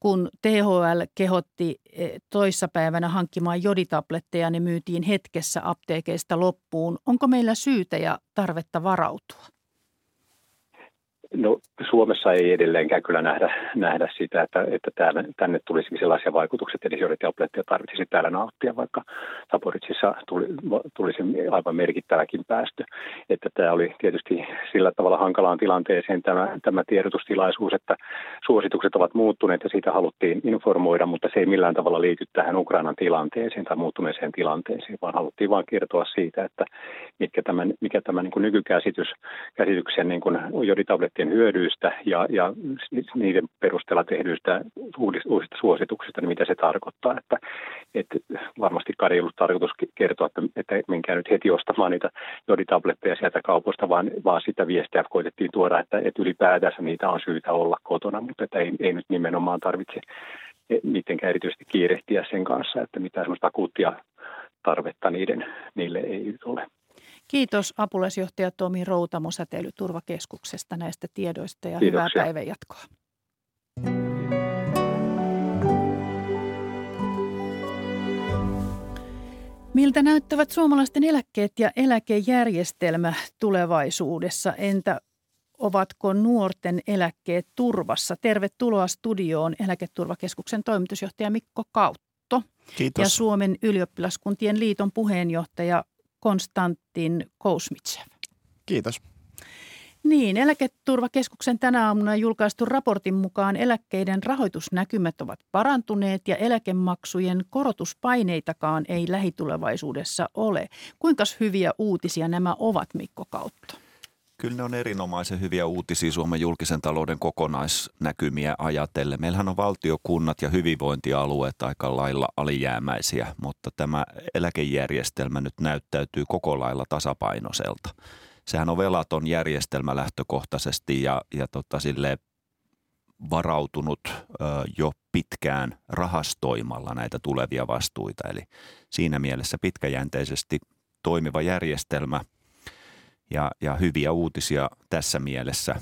kun THL kehotti e, toissapäivänä hankkimaan joditabletteja, ne myytiin hetkessä apteekeista loppuun. Onko meillä syytä ja tarvetta varautua? No Suomessa ei edelleenkään kyllä nähdä, nähdä sitä, että, että täällä, tänne tulisi sellaisia vaikutuksia, että edes tabletteja tarvitsisi täällä nauttia, vaikka Saporitsissa tuli, tulisi aivan merkittäväkin päästö. Että tämä oli tietysti sillä tavalla hankalaan tilanteeseen tämä, tämä tiedotustilaisuus, että suositukset ovat muuttuneet ja siitä haluttiin informoida, mutta se ei millään tavalla liity tähän Ukrainan tilanteeseen tai muuttuneeseen tilanteeseen, vaan haluttiin vain kertoa siitä, että mitkä tämän, mikä tämä niin kuin nykykäsitys niin kuin joditablettien hyödyistä ja, ja niiden perusteella tehdyistä uusista suosituksista, niin mitä se tarkoittaa. Että, että varmasti ei ollut tarkoitus kertoa, että, että menkää nyt heti ostamaan niitä joditabletteja sieltä kaupoista, vaan, vaan sitä viestiä koitettiin tuoda, että, että ylipäätänsä niitä on syytä olla kotona, mutta että ei, ei nyt nimenomaan tarvitse mitenkään erityisesti kiirehtiä sen kanssa, että mitään sellaista akuuttia tarvetta niiden, niille ei nyt ole. Kiitos apulaisjohtaja Tomi Routamo Säteilyturvakeskuksesta näistä tiedoista ja Kiitoksia. hyvää päivänjatkoa. Miltä näyttävät suomalaisten eläkkeet ja eläkejärjestelmä tulevaisuudessa? Entä ovatko nuorten eläkkeet turvassa? Tervetuloa studioon Eläketurvakeskuksen toimitusjohtaja Mikko Kautto. Kiitos. Ja Suomen ylioppilaskuntien liiton puheenjohtaja Konstantin Kousmitsev. Kiitos. Niin, Eläketurvakeskuksen tänä aamuna julkaistu raportin mukaan eläkkeiden rahoitusnäkymät ovat parantuneet ja eläkemaksujen korotuspaineitakaan ei lähitulevaisuudessa ole. Kuinka hyviä uutisia nämä ovat, Mikko Kautta? Kyllä ne on erinomaisen hyviä uutisia Suomen julkisen talouden kokonaisnäkymiä ajatellen. Meillähän on valtiokunnat ja hyvinvointialueet aika lailla alijäämäisiä, mutta tämä eläkejärjestelmä nyt näyttäytyy koko lailla tasapainoiselta. Sehän on velaton järjestelmä lähtökohtaisesti ja, ja tota, sille varautunut ö, jo pitkään rahastoimalla näitä tulevia vastuita. Eli siinä mielessä pitkäjänteisesti toimiva järjestelmä – ja, ja hyviä uutisia tässä mielessä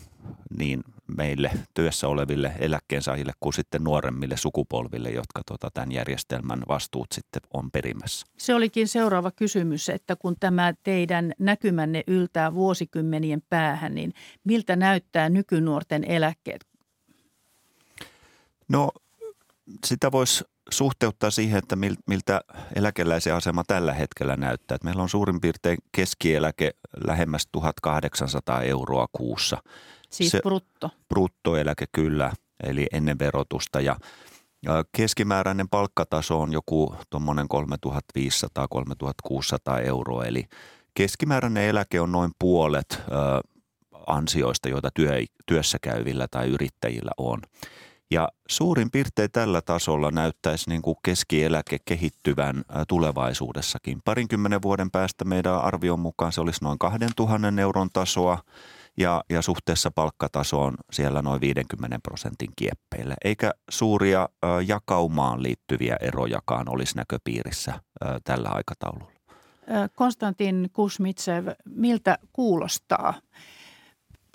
niin meille työssä oleville eläkkeensaajille kuin sitten nuoremmille sukupolville, jotka tota, tämän järjestelmän vastuut sitten on perimässä. Se olikin seuraava kysymys, että kun tämä teidän näkymänne yltää vuosikymmenien päähän, niin miltä näyttää nykynuorten eläkkeet? No sitä voisi suhteuttaa siihen, että miltä eläkeläisen asema tällä hetkellä näyttää. Että meillä on suurin piirtein keskieläke lähemmäs 1800 euroa kuussa. Siis Se, brutto? Bruttoeläke kyllä, eli ennen verotusta. Ja keskimääräinen palkkataso on joku tuommoinen 3500-3600 euroa, eli keskimääräinen eläke on noin puolet ansioista, joita työ, työssä käyvillä tai yrittäjillä on. Ja suurin piirtein tällä tasolla näyttäisi niin kuin keskieläke kehittyvän tulevaisuudessakin. Parinkymmenen vuoden päästä meidän arvion mukaan se olisi noin 2000 euron tasoa ja, ja suhteessa palkkatasoon siellä noin 50 prosentin kieppeillä. Eikä suuria jakaumaan liittyviä erojakaan olisi näköpiirissä tällä aikataululla. Konstantin Kusmitsev, miltä kuulostaa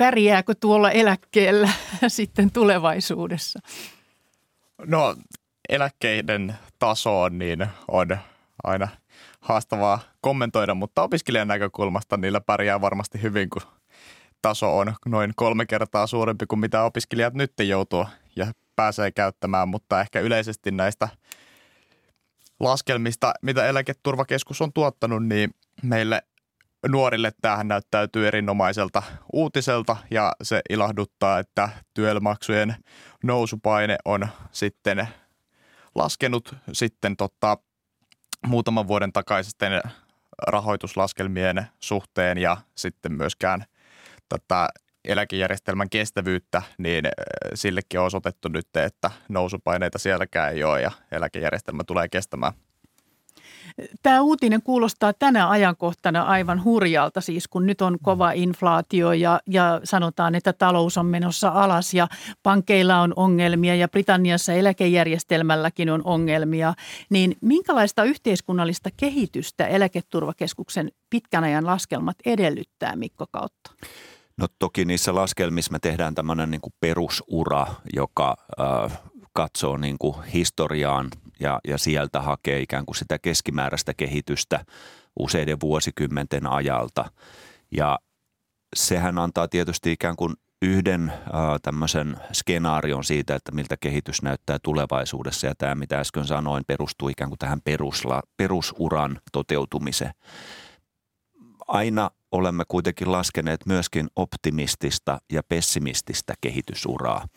pärjääkö tuolla eläkkeellä [laughs] sitten tulevaisuudessa? No eläkkeiden tasoon niin on aina haastavaa kommentoida, mutta opiskelijan näkökulmasta niillä pärjää varmasti hyvin, kun taso on noin kolme kertaa suurempi kuin mitä opiskelijat nyt joutuu ja pääsee käyttämään, mutta ehkä yleisesti näistä laskelmista, mitä eläketurvakeskus on tuottanut, niin meille nuorille tämähän näyttäytyy erinomaiselta uutiselta ja se ilahduttaa, että työelämaksujen nousupaine on sitten laskenut sitten tota, muutaman vuoden takaisten rahoituslaskelmien suhteen ja sitten myöskään tätä eläkejärjestelmän kestävyyttä, niin sillekin on osoitettu nyt, että nousupaineita sielläkään ei ole ja eläkejärjestelmä tulee kestämään. Tämä uutinen kuulostaa tänä ajankohtana aivan hurjalta, siis kun nyt on kova inflaatio ja, ja sanotaan, että talous on menossa alas ja pankeilla on ongelmia ja Britanniassa eläkejärjestelmälläkin on ongelmia. Niin minkälaista yhteiskunnallista kehitystä eläketurvakeskuksen pitkän ajan laskelmat edellyttää Mikko Kautta? No toki niissä laskelmissa me tehdään tämmöinen niin kuin perusura, joka äh, katsoo niin kuin historiaan ja, ja sieltä hakee ikään kuin sitä keskimääräistä kehitystä useiden vuosikymmenten ajalta. Ja sehän antaa tietysti ikään kuin yhden äh, tämmöisen skenaarion siitä, että miltä kehitys näyttää tulevaisuudessa. Ja tämä, mitä äsken sanoin, perustuu ikään kuin tähän perusla, perusuran toteutumiseen. Aina olemme kuitenkin laskeneet myöskin optimistista ja pessimististä kehitysuraa.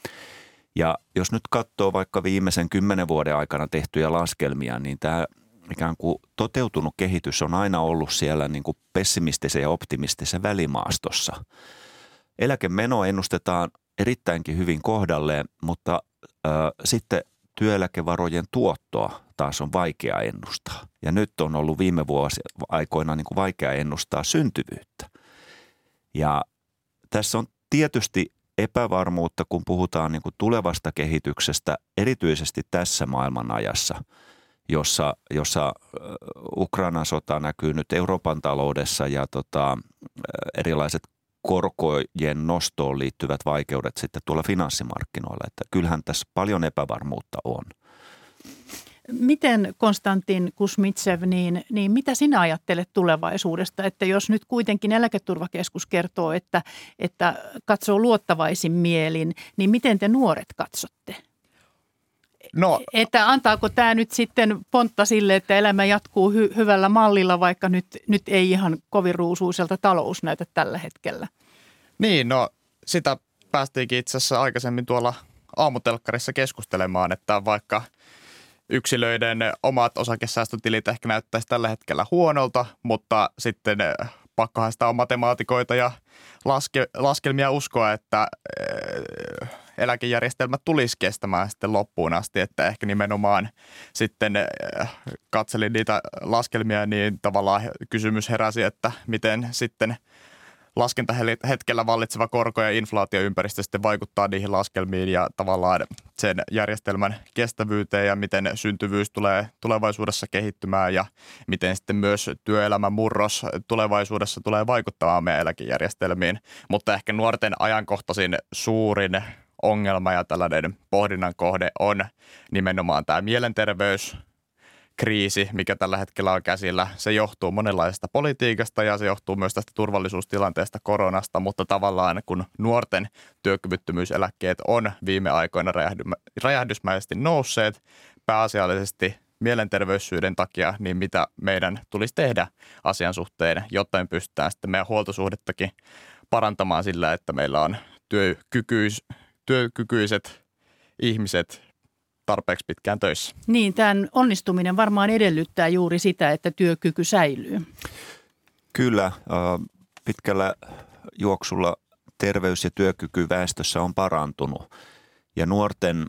Ja jos nyt katsoo vaikka viimeisen kymmenen vuoden aikana tehtyjä laskelmia, niin tämä ikään kuin toteutunut kehitys on aina ollut siellä niin kuin pessimistisen ja optimistisen välimaastossa. Eläkemeno ennustetaan erittäinkin hyvin kohdalleen, mutta äh, sitten työeläkevarojen tuottoa taas on vaikea ennustaa. Ja nyt on ollut viime vuosi aikoina niin kuin vaikea ennustaa syntyvyyttä. Ja tässä on tietysti epävarmuutta, kun puhutaan niin kuin tulevasta kehityksestä, erityisesti tässä maailmanajassa, jossa, jossa Ukrainan sota näkyy nyt Euroopan taloudessa ja tota, erilaiset korkojen nostoon liittyvät vaikeudet sitten tuolla finanssimarkkinoilla. Että kyllähän tässä paljon epävarmuutta on. Miten Konstantin Kusmitsev, niin, niin mitä sinä ajattelet tulevaisuudesta, että jos nyt kuitenkin eläketurvakeskus kertoo, että, että katsoo luottavaisin mielin, niin miten te nuoret katsotte? No, että antaako tämä nyt sitten pontta sille, että elämä jatkuu hy- hyvällä mallilla, vaikka nyt, nyt ei ihan kovin ruusuiselta talous näytä tällä hetkellä? Niin, no sitä päästiinkin itse asiassa aikaisemmin tuolla aamutelkkarissa keskustelemaan, että vaikka – yksilöiden omat osakesäästötilit ehkä näyttäisi tällä hetkellä huonolta, mutta sitten eh, pakkohan sitä on matemaatikoita ja laske, laskelmia uskoa, että eh, eläkejärjestelmät tulisi kestämään sitten loppuun asti, että ehkä nimenomaan sitten eh, katselin niitä laskelmia, niin tavallaan kysymys heräsi, että miten sitten – laskentahetkellä vallitseva korko- ja inflaatioympäristö sitten vaikuttaa niihin laskelmiin ja tavallaan sen järjestelmän kestävyyteen ja miten syntyvyys tulee tulevaisuudessa kehittymään ja miten sitten myös työelämän murros tulevaisuudessa tulee vaikuttamaan meidän eläkejärjestelmiin. Mutta ehkä nuorten ajankohtaisin suurin ongelma ja tällainen pohdinnan kohde on nimenomaan tämä mielenterveys, kriisi, mikä tällä hetkellä on käsillä, se johtuu monenlaisesta politiikasta ja se johtuu myös tästä turvallisuustilanteesta koronasta, mutta tavallaan kun nuorten työkyvyttömyyseläkkeet on viime aikoina räjähdysmäisesti nousseet pääasiallisesti mielenterveyssyiden takia, niin mitä meidän tulisi tehdä asian suhteen, jotta me pystytään sitten meidän huoltosuhdettakin parantamaan sillä, että meillä on työkykyis, työkykyiset ihmiset tarpeeksi pitkään töissä. Niin, tämän onnistuminen varmaan edellyttää juuri sitä, että työkyky säilyy. Kyllä, pitkällä juoksulla terveys ja työkyky väestössä on parantunut ja nuorten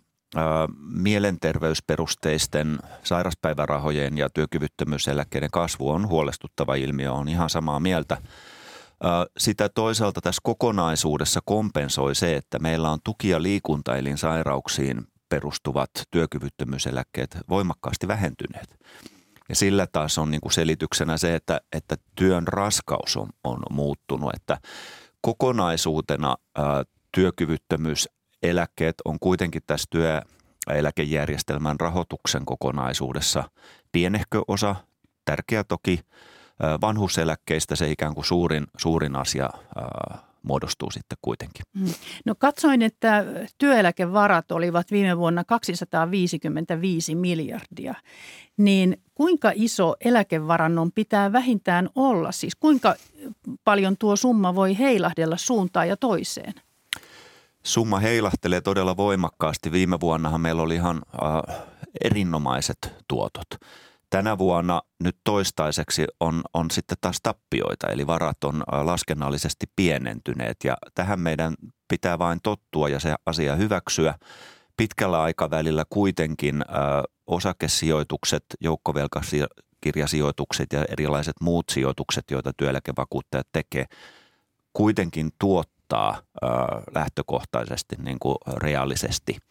mielenterveysperusteisten sairaspäivärahojen ja työkyvyttömyyseläkkeiden kasvu on huolestuttava ilmiö, on ihan samaa mieltä. Sitä toisaalta tässä kokonaisuudessa kompensoi se, että meillä on tuki- ja liikuntaelinsairauksiin perustuvat työkyvyttömyyseläkkeet voimakkaasti vähentyneet. Ja sillä taas on niin kuin selityksenä se, että, että työn raskaus on, on muuttunut, että kokonaisuutena ää, työkyvyttömyyseläkkeet on kuitenkin tässä työeläkejärjestelmän rahoituksen kokonaisuudessa pienehkö osa, tärkeä toki, vanhuseläkkeistä se ikään kuin suurin, suurin asia muodostuu sitten kuitenkin. Mm. No katsoin, että työeläkevarat olivat viime vuonna 255 miljardia. Niin kuinka iso eläkevarannon pitää vähintään olla? Siis kuinka paljon tuo summa voi heilahdella suuntaan ja toiseen? Summa heilahtelee todella voimakkaasti. Viime vuonnahan meillä oli ihan äh, erinomaiset tuotot. Tänä vuonna nyt toistaiseksi on, on sitten taas tappioita, eli varat on laskennallisesti pienentyneet ja tähän meidän pitää vain tottua ja se asia hyväksyä. pitkällä aikavälillä kuitenkin ö, osakesijoitukset, joukkovelkakirjasijoitukset ja erilaiset muut sijoitukset, joita työeläkevakuuttajat tekee, kuitenkin tuottaa ö, lähtökohtaisesti niin kuin reaalisesti –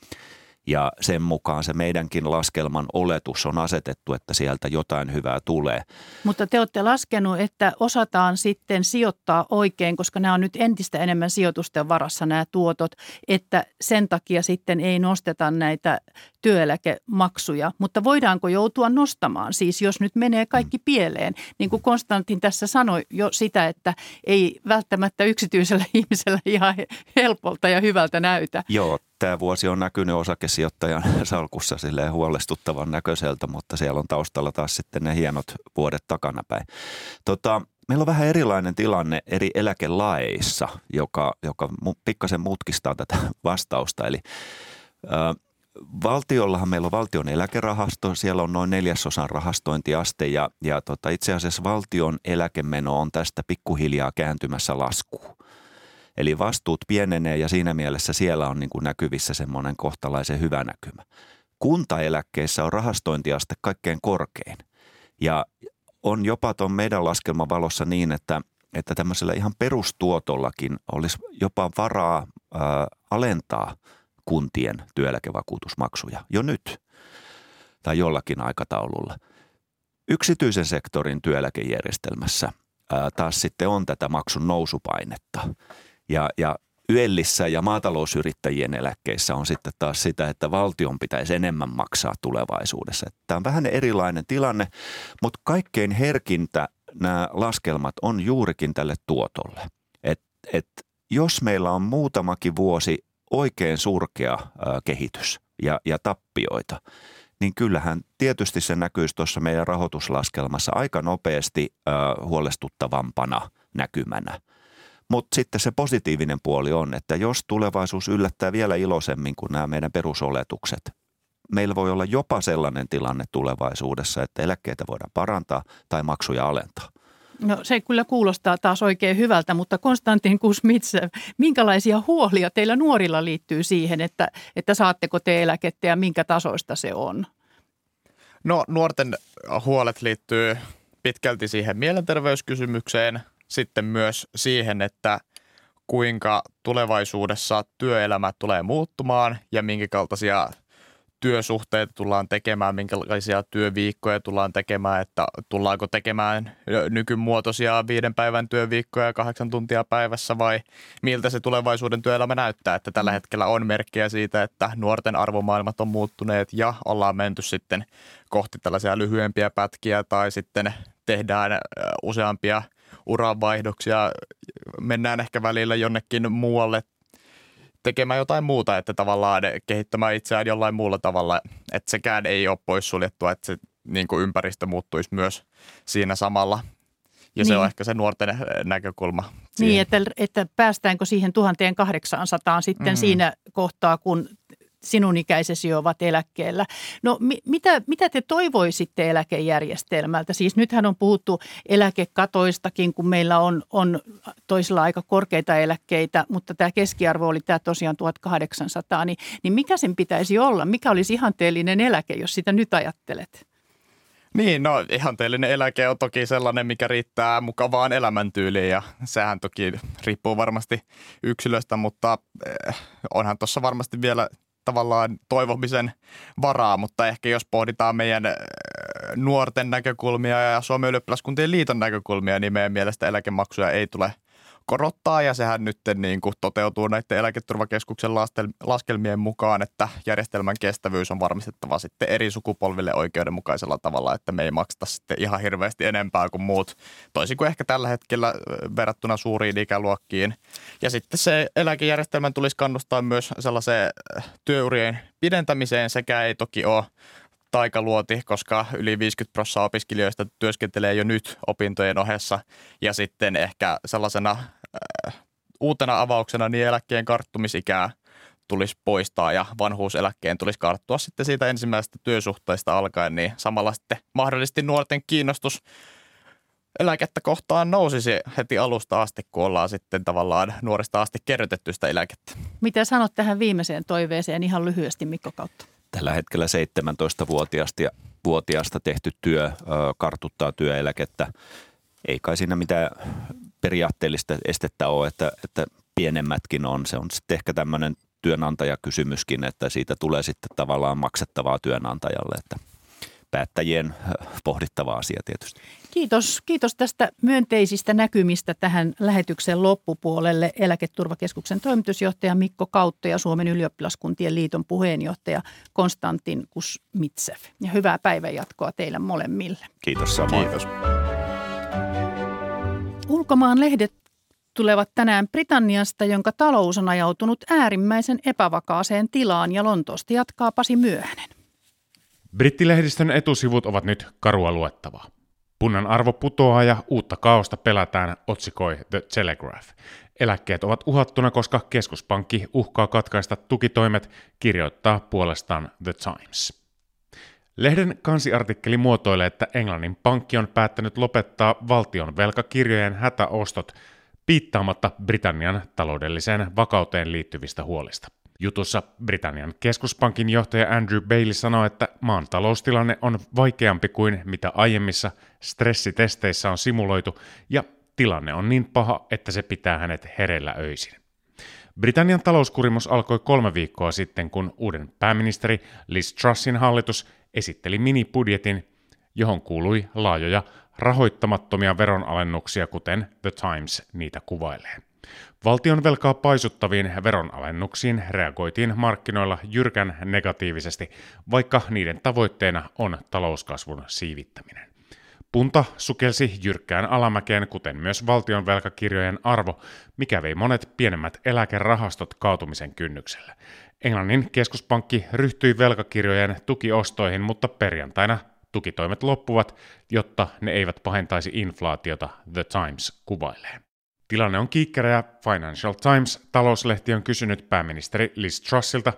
ja sen mukaan se meidänkin laskelman oletus on asetettu, että sieltä jotain hyvää tulee. Mutta te olette laskenut, että osataan sitten sijoittaa oikein, koska nämä on nyt entistä enemmän sijoitusten varassa nämä tuotot, että sen takia sitten ei nosteta näitä työeläkemaksuja. Mutta voidaanko joutua nostamaan, siis jos nyt menee kaikki pieleen? Niin kuin Konstantin tässä sanoi jo sitä, että ei välttämättä yksityisellä [laughs] ihmisellä ihan helpolta ja hyvältä näytä. Joo, tämä vuosi on näkynyt osakesijoittajan [laughs] salkussa silleen huolestuttavan näköiseltä, mutta siellä on taustalla taas sitten ne hienot vuodet takanapäin. Tota, meillä on vähän erilainen tilanne eri eläkelaeissa, joka, joka pikkasen mutkistaa tätä [laughs] vastausta. Eli ö, valtiollahan meillä on valtion eläkerahasto, siellä on noin neljäsosan rahastointiaste ja, ja tota, itse asiassa valtion eläkemeno on tästä pikkuhiljaa kääntymässä laskuun. Eli vastuut pienenee ja siinä mielessä siellä on niin kuin näkyvissä semmoinen kohtalaisen hyvä näkymä. Kuntaeläkkeissä on rahastointiaste kaikkein korkein ja on jopa tuon meidän laskelman valossa niin, että, että tämmöisellä ihan perustuotollakin olisi jopa varaa ää, alentaa kuntien työeläkevakuutusmaksuja jo nyt tai jollakin aikataululla. Yksityisen sektorin työeläkejärjestelmässä taas sitten on tätä maksun nousupainetta. Ja, ja yöllissä ja maatalousyrittäjien eläkkeissä on sitten taas sitä, että valtion pitäisi enemmän maksaa tulevaisuudessa. Tämä on vähän erilainen tilanne, mutta kaikkein herkintä nämä laskelmat on juurikin tälle tuotolle. Et, et jos meillä on muutamakin vuosi oikein surkea kehitys ja, ja tappioita, niin kyllähän tietysti se näkyisi tuossa meidän rahoituslaskelmassa aika nopeasti ää, huolestuttavampana näkymänä – mutta sitten se positiivinen puoli on, että jos tulevaisuus yllättää vielä iloisemmin kuin nämä meidän perusoletukset, meillä voi olla jopa sellainen tilanne tulevaisuudessa, että eläkkeitä voidaan parantaa tai maksuja alentaa. No se kyllä kuulostaa taas oikein hyvältä, mutta Konstantin Kusmits, minkälaisia huolia teillä nuorilla liittyy siihen, että, että saatteko te eläkettä ja minkä tasoista se on? No nuorten huolet liittyy pitkälti siihen mielenterveyskysymykseen – sitten myös siihen, että kuinka tulevaisuudessa työelämä tulee muuttumaan ja minkä kaltaisia työsuhteita tullaan tekemään, minkälaisia työviikkoja tullaan tekemään, että tullaanko tekemään nykymuotoisia viiden päivän työviikkoja kahdeksan tuntia päivässä vai miltä se tulevaisuuden työelämä näyttää. Että tällä mm. hetkellä on merkkejä siitä, että nuorten arvomaailmat on muuttuneet ja ollaan menty sitten kohti tällaisia lyhyempiä pätkiä tai sitten tehdään useampia – uranvaihdoksia, mennään ehkä välillä jonnekin muualle tekemään jotain muuta, että tavallaan kehittämään itseään jollain muulla tavalla, että sekään ei ole poissuljettua, että se niin kuin ympäristö muuttuisi myös siinä samalla. Ja niin. se on niin. ehkä se nuorten näkökulma. Siihen. Niin, että, että päästäänkö siihen 1800 sitten mm. siinä kohtaa, kun sinun ikäisesi ovat eläkkeellä. No mi- mitä, mitä te toivoisitte eläkejärjestelmältä? Siis nythän on puhuttu eläkekatoistakin, kun meillä on, on toisilla aika korkeita eläkkeitä, mutta tämä keskiarvo oli tämä tosiaan 1800, niin, niin mikä sen pitäisi olla? Mikä olisi ihanteellinen eläke, jos sitä nyt ajattelet? Niin, no ihanteellinen eläke on toki sellainen, mikä riittää mukavaan elämäntyyliin ja sehän toki riippuu varmasti yksilöstä, mutta eh, onhan tuossa varmasti vielä tavallaan toivomisen varaa, mutta ehkä jos pohditaan meidän äh, nuorten näkökulmia ja Suomen ylioppilaskuntien liiton näkökulmia, niin meidän mielestä eläkemaksuja ei tule – korottaa ja sehän nyt niin kuin toteutuu näiden eläketurvakeskuksen laskelmien mukaan, että järjestelmän kestävyys on varmistettava sitten eri sukupolville oikeudenmukaisella tavalla, että me ei makseta sitten ihan hirveästi enempää kuin muut, toisin kuin ehkä tällä hetkellä verrattuna suuriin ikäluokkiin. Ja sitten se eläkejärjestelmän tulisi kannustaa myös sellaiseen työurien pidentämiseen sekä ei toki ole taikaluoti, koska yli 50 prosenttia opiskelijoista työskentelee jo nyt opintojen ohessa. Ja sitten ehkä sellaisena äh, uutena avauksena niin eläkkeen karttumisikää tulisi poistaa ja vanhuuseläkkeen tulisi karttua sitten siitä ensimmäisestä työsuhteesta alkaen, niin samalla sitten mahdollisesti nuorten kiinnostus eläkettä kohtaan nousisi heti alusta asti, kun ollaan sitten tavallaan nuorista asti kerrytetty sitä eläkettä. Mitä sanot tähän viimeiseen toiveeseen ihan lyhyesti Mikko Kautta? Tällä hetkellä 17-vuotiaasta ja vuotiaasta tehty työ kartuttaa työeläkettä. Ei kai siinä mitään periaatteellista estettä ole, että, että pienemmätkin on. Se on sitten ehkä tämmöinen työnantajakysymyskin, että siitä tulee sitten tavallaan maksettavaa työnantajalle, että päättäjien pohdittava asia tietysti. Kiitos, kiitos tästä myönteisistä näkymistä tähän lähetyksen loppupuolelle. Eläketurvakeskuksen toimitusjohtaja Mikko Kautto ja Suomen ylioppilaskuntien liiton puheenjohtaja Konstantin Kusmitsev. Ja hyvää päivänjatkoa teille molemmille. Kiitos samoin. Kiitos. Ulkomaan lehdet tulevat tänään Britanniasta, jonka talous on ajautunut äärimmäisen epävakaaseen tilaan ja Lontoosta jatkaa Pasi Myöhänen. Brittilehdistön etusivut ovat nyt karua luettavaa. Punnan arvo putoaa ja uutta kaosta pelätään, otsikoi The Telegraph. Eläkkeet ovat uhattuna, koska keskuspankki uhkaa katkaista tukitoimet, kirjoittaa puolestaan The Times. Lehden kansiartikkeli muotoilee, että Englannin pankki on päättänyt lopettaa valtion velkakirjojen hätäostot piittaamatta Britannian taloudelliseen vakauteen liittyvistä huolista. Jutussa Britannian keskuspankin johtaja Andrew Bailey sanoi, että maan taloustilanne on vaikeampi kuin mitä aiemmissa stressitesteissä on simuloitu, ja tilanne on niin paha, että se pitää hänet hereillä öisin. Britannian talouskurimus alkoi kolme viikkoa sitten, kun uuden pääministeri Liz Trussin hallitus esitteli minibudjetin, johon kuului laajoja rahoittamattomia veronalennuksia, kuten The Times niitä kuvailee. Valtion velkaa paisuttaviin veronalennuksiin reagoitiin markkinoilla jyrkän negatiivisesti, vaikka niiden tavoitteena on talouskasvun siivittäminen. Punta sukelsi jyrkkään alamäkeen, kuten myös valtion velkakirjojen arvo, mikä vei monet pienemmät eläkerahastot kaatumisen kynnykselle. Englannin keskuspankki ryhtyi velkakirjojen tukiostoihin, mutta perjantaina tukitoimet loppuvat, jotta ne eivät pahentaisi inflaatiota, The Times kuvailee. Tilanne on kiikkerä ja Financial Times talouslehti on kysynyt pääministeri Liz Trussilta,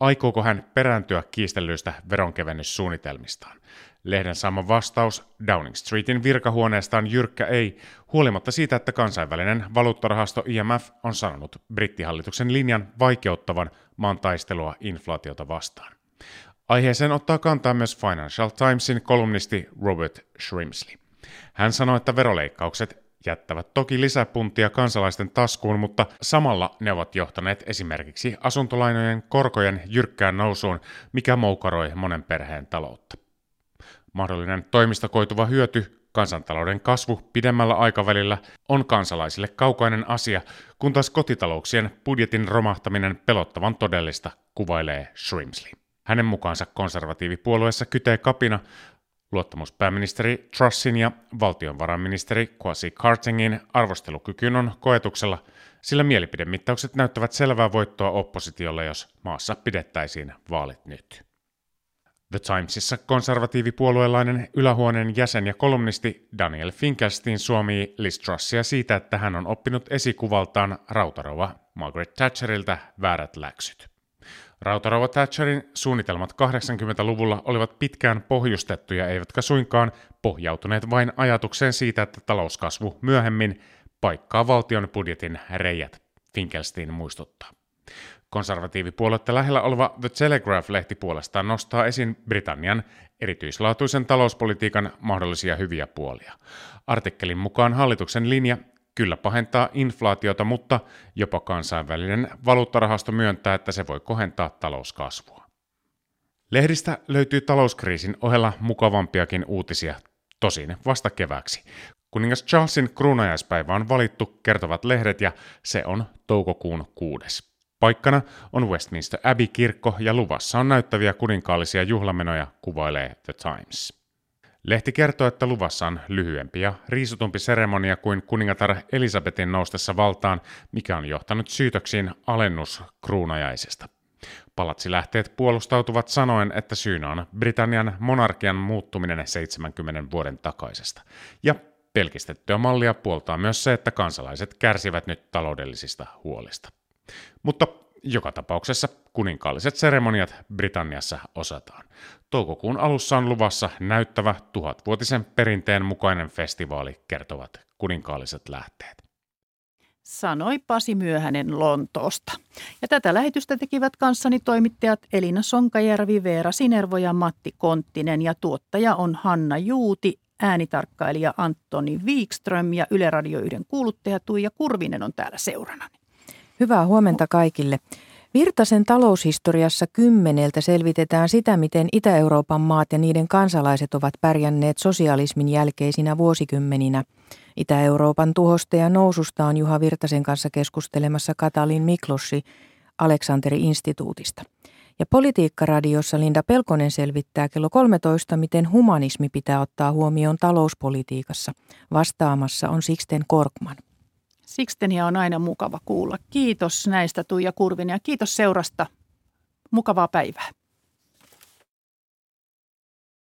aikooko hän perääntyä kiistellyistä veronkevennyssuunnitelmistaan. Lehden saama vastaus Downing Streetin virkahuoneesta on jyrkkä ei, huolimatta siitä, että kansainvälinen valuuttarahasto IMF on sanonut brittihallituksen linjan vaikeuttavan maan taistelua inflaatiota vastaan. Aiheeseen ottaa kantaa myös Financial Timesin kolumnisti Robert Shrimsley. Hän sanoi, että veroleikkaukset jättävät toki lisäpuntia kansalaisten taskuun, mutta samalla ne ovat johtaneet esimerkiksi asuntolainojen korkojen jyrkkään nousuun, mikä moukaroi monen perheen taloutta. Mahdollinen toimista koituva hyöty, kansantalouden kasvu pidemmällä aikavälillä on kansalaisille kaukainen asia, kun taas kotitalouksien budjetin romahtaminen pelottavan todellista, kuvailee Shrimsley. Hänen mukaansa konservatiivipuolueessa kytee kapina, Luottamuspääministeri Trussin ja valtionvarainministeri Kwasi Kartingin arvostelukykyyn on koetuksella, sillä mielipidemittaukset näyttävät selvää voittoa oppositiolle, jos maassa pidettäisiin vaalit nyt. The Timesissa konservatiivipuolueelainen ylähuoneen jäsen ja kolumnisti Daniel Finkelstein suomii Liz Trussia siitä, että hän on oppinut esikuvaltaan rautarova Margaret Thatcheriltä väärät läksyt. Rautarauva Thatcherin suunnitelmat 80-luvulla olivat pitkään pohjustettuja, eivätkä suinkaan pohjautuneet vain ajatukseen siitä, että talouskasvu myöhemmin paikkaa valtion budjetin reijät, Finkelstein muistuttaa. Konservatiivipuoluetta lähellä oleva The Telegraph-lehti puolestaan nostaa esiin Britannian erityislaatuisen talouspolitiikan mahdollisia hyviä puolia. Artikkelin mukaan hallituksen linja kyllä pahentaa inflaatiota, mutta jopa kansainvälinen valuuttarahasto myöntää, että se voi kohentaa talouskasvua. Lehdistä löytyy talouskriisin ohella mukavampiakin uutisia, tosin vasta keväksi. Kuningas Charlesin kruunajaispäivä on valittu, kertovat lehdet, ja se on toukokuun kuudes. Paikkana on Westminster Abbey-kirkko ja luvassa on näyttäviä kuninkaallisia juhlamenoja, kuvailee The Times. Lehti kertoo, että luvassa on lyhyempi ja riisutumpi seremonia kuin kuningatar Elisabetin noustessa valtaan, mikä on johtanut syytöksiin alennus kruunajaisesta. Palatsilähteet puolustautuvat sanoen, että syynä on Britannian monarkian muuttuminen 70 vuoden takaisesta. Ja pelkistettyä mallia puoltaa myös se, että kansalaiset kärsivät nyt taloudellisista huolista. Mutta joka tapauksessa kuninkaalliset seremoniat Britanniassa osataan. Toukokuun alussa on luvassa näyttävä tuhatvuotisen perinteen mukainen festivaali, kertovat kuninkaalliset lähteet sanoi Pasi Myöhänen Lontoosta. Ja tätä lähetystä tekivät kanssani toimittajat Elina Sonkajärvi, Veera Sinervo ja Matti Konttinen ja tuottaja on Hanna Juuti, äänitarkkailija Antoni Wikström ja Yle Radio 1 kuuluttaja Tuija Kurvinen on täällä seurana. Hyvää huomenta kaikille. Virtasen taloushistoriassa kymmeneltä selvitetään sitä, miten Itä-Euroopan maat ja niiden kansalaiset ovat pärjänneet sosialismin jälkeisinä vuosikymmeninä. Itä-Euroopan tuhosta ja noususta on Juha Virtasen kanssa keskustelemassa Katalin Miklossi Aleksanteri-instituutista. Ja Politiikkaradiossa Linda Pelkonen selvittää kello 13, miten humanismi pitää ottaa huomioon talouspolitiikassa. Vastaamassa on Sixten Korkman. Sixtenia on aina mukava kuulla. Kiitos näistä Tuija Kurvinen ja kiitos seurasta. Mukavaa päivää.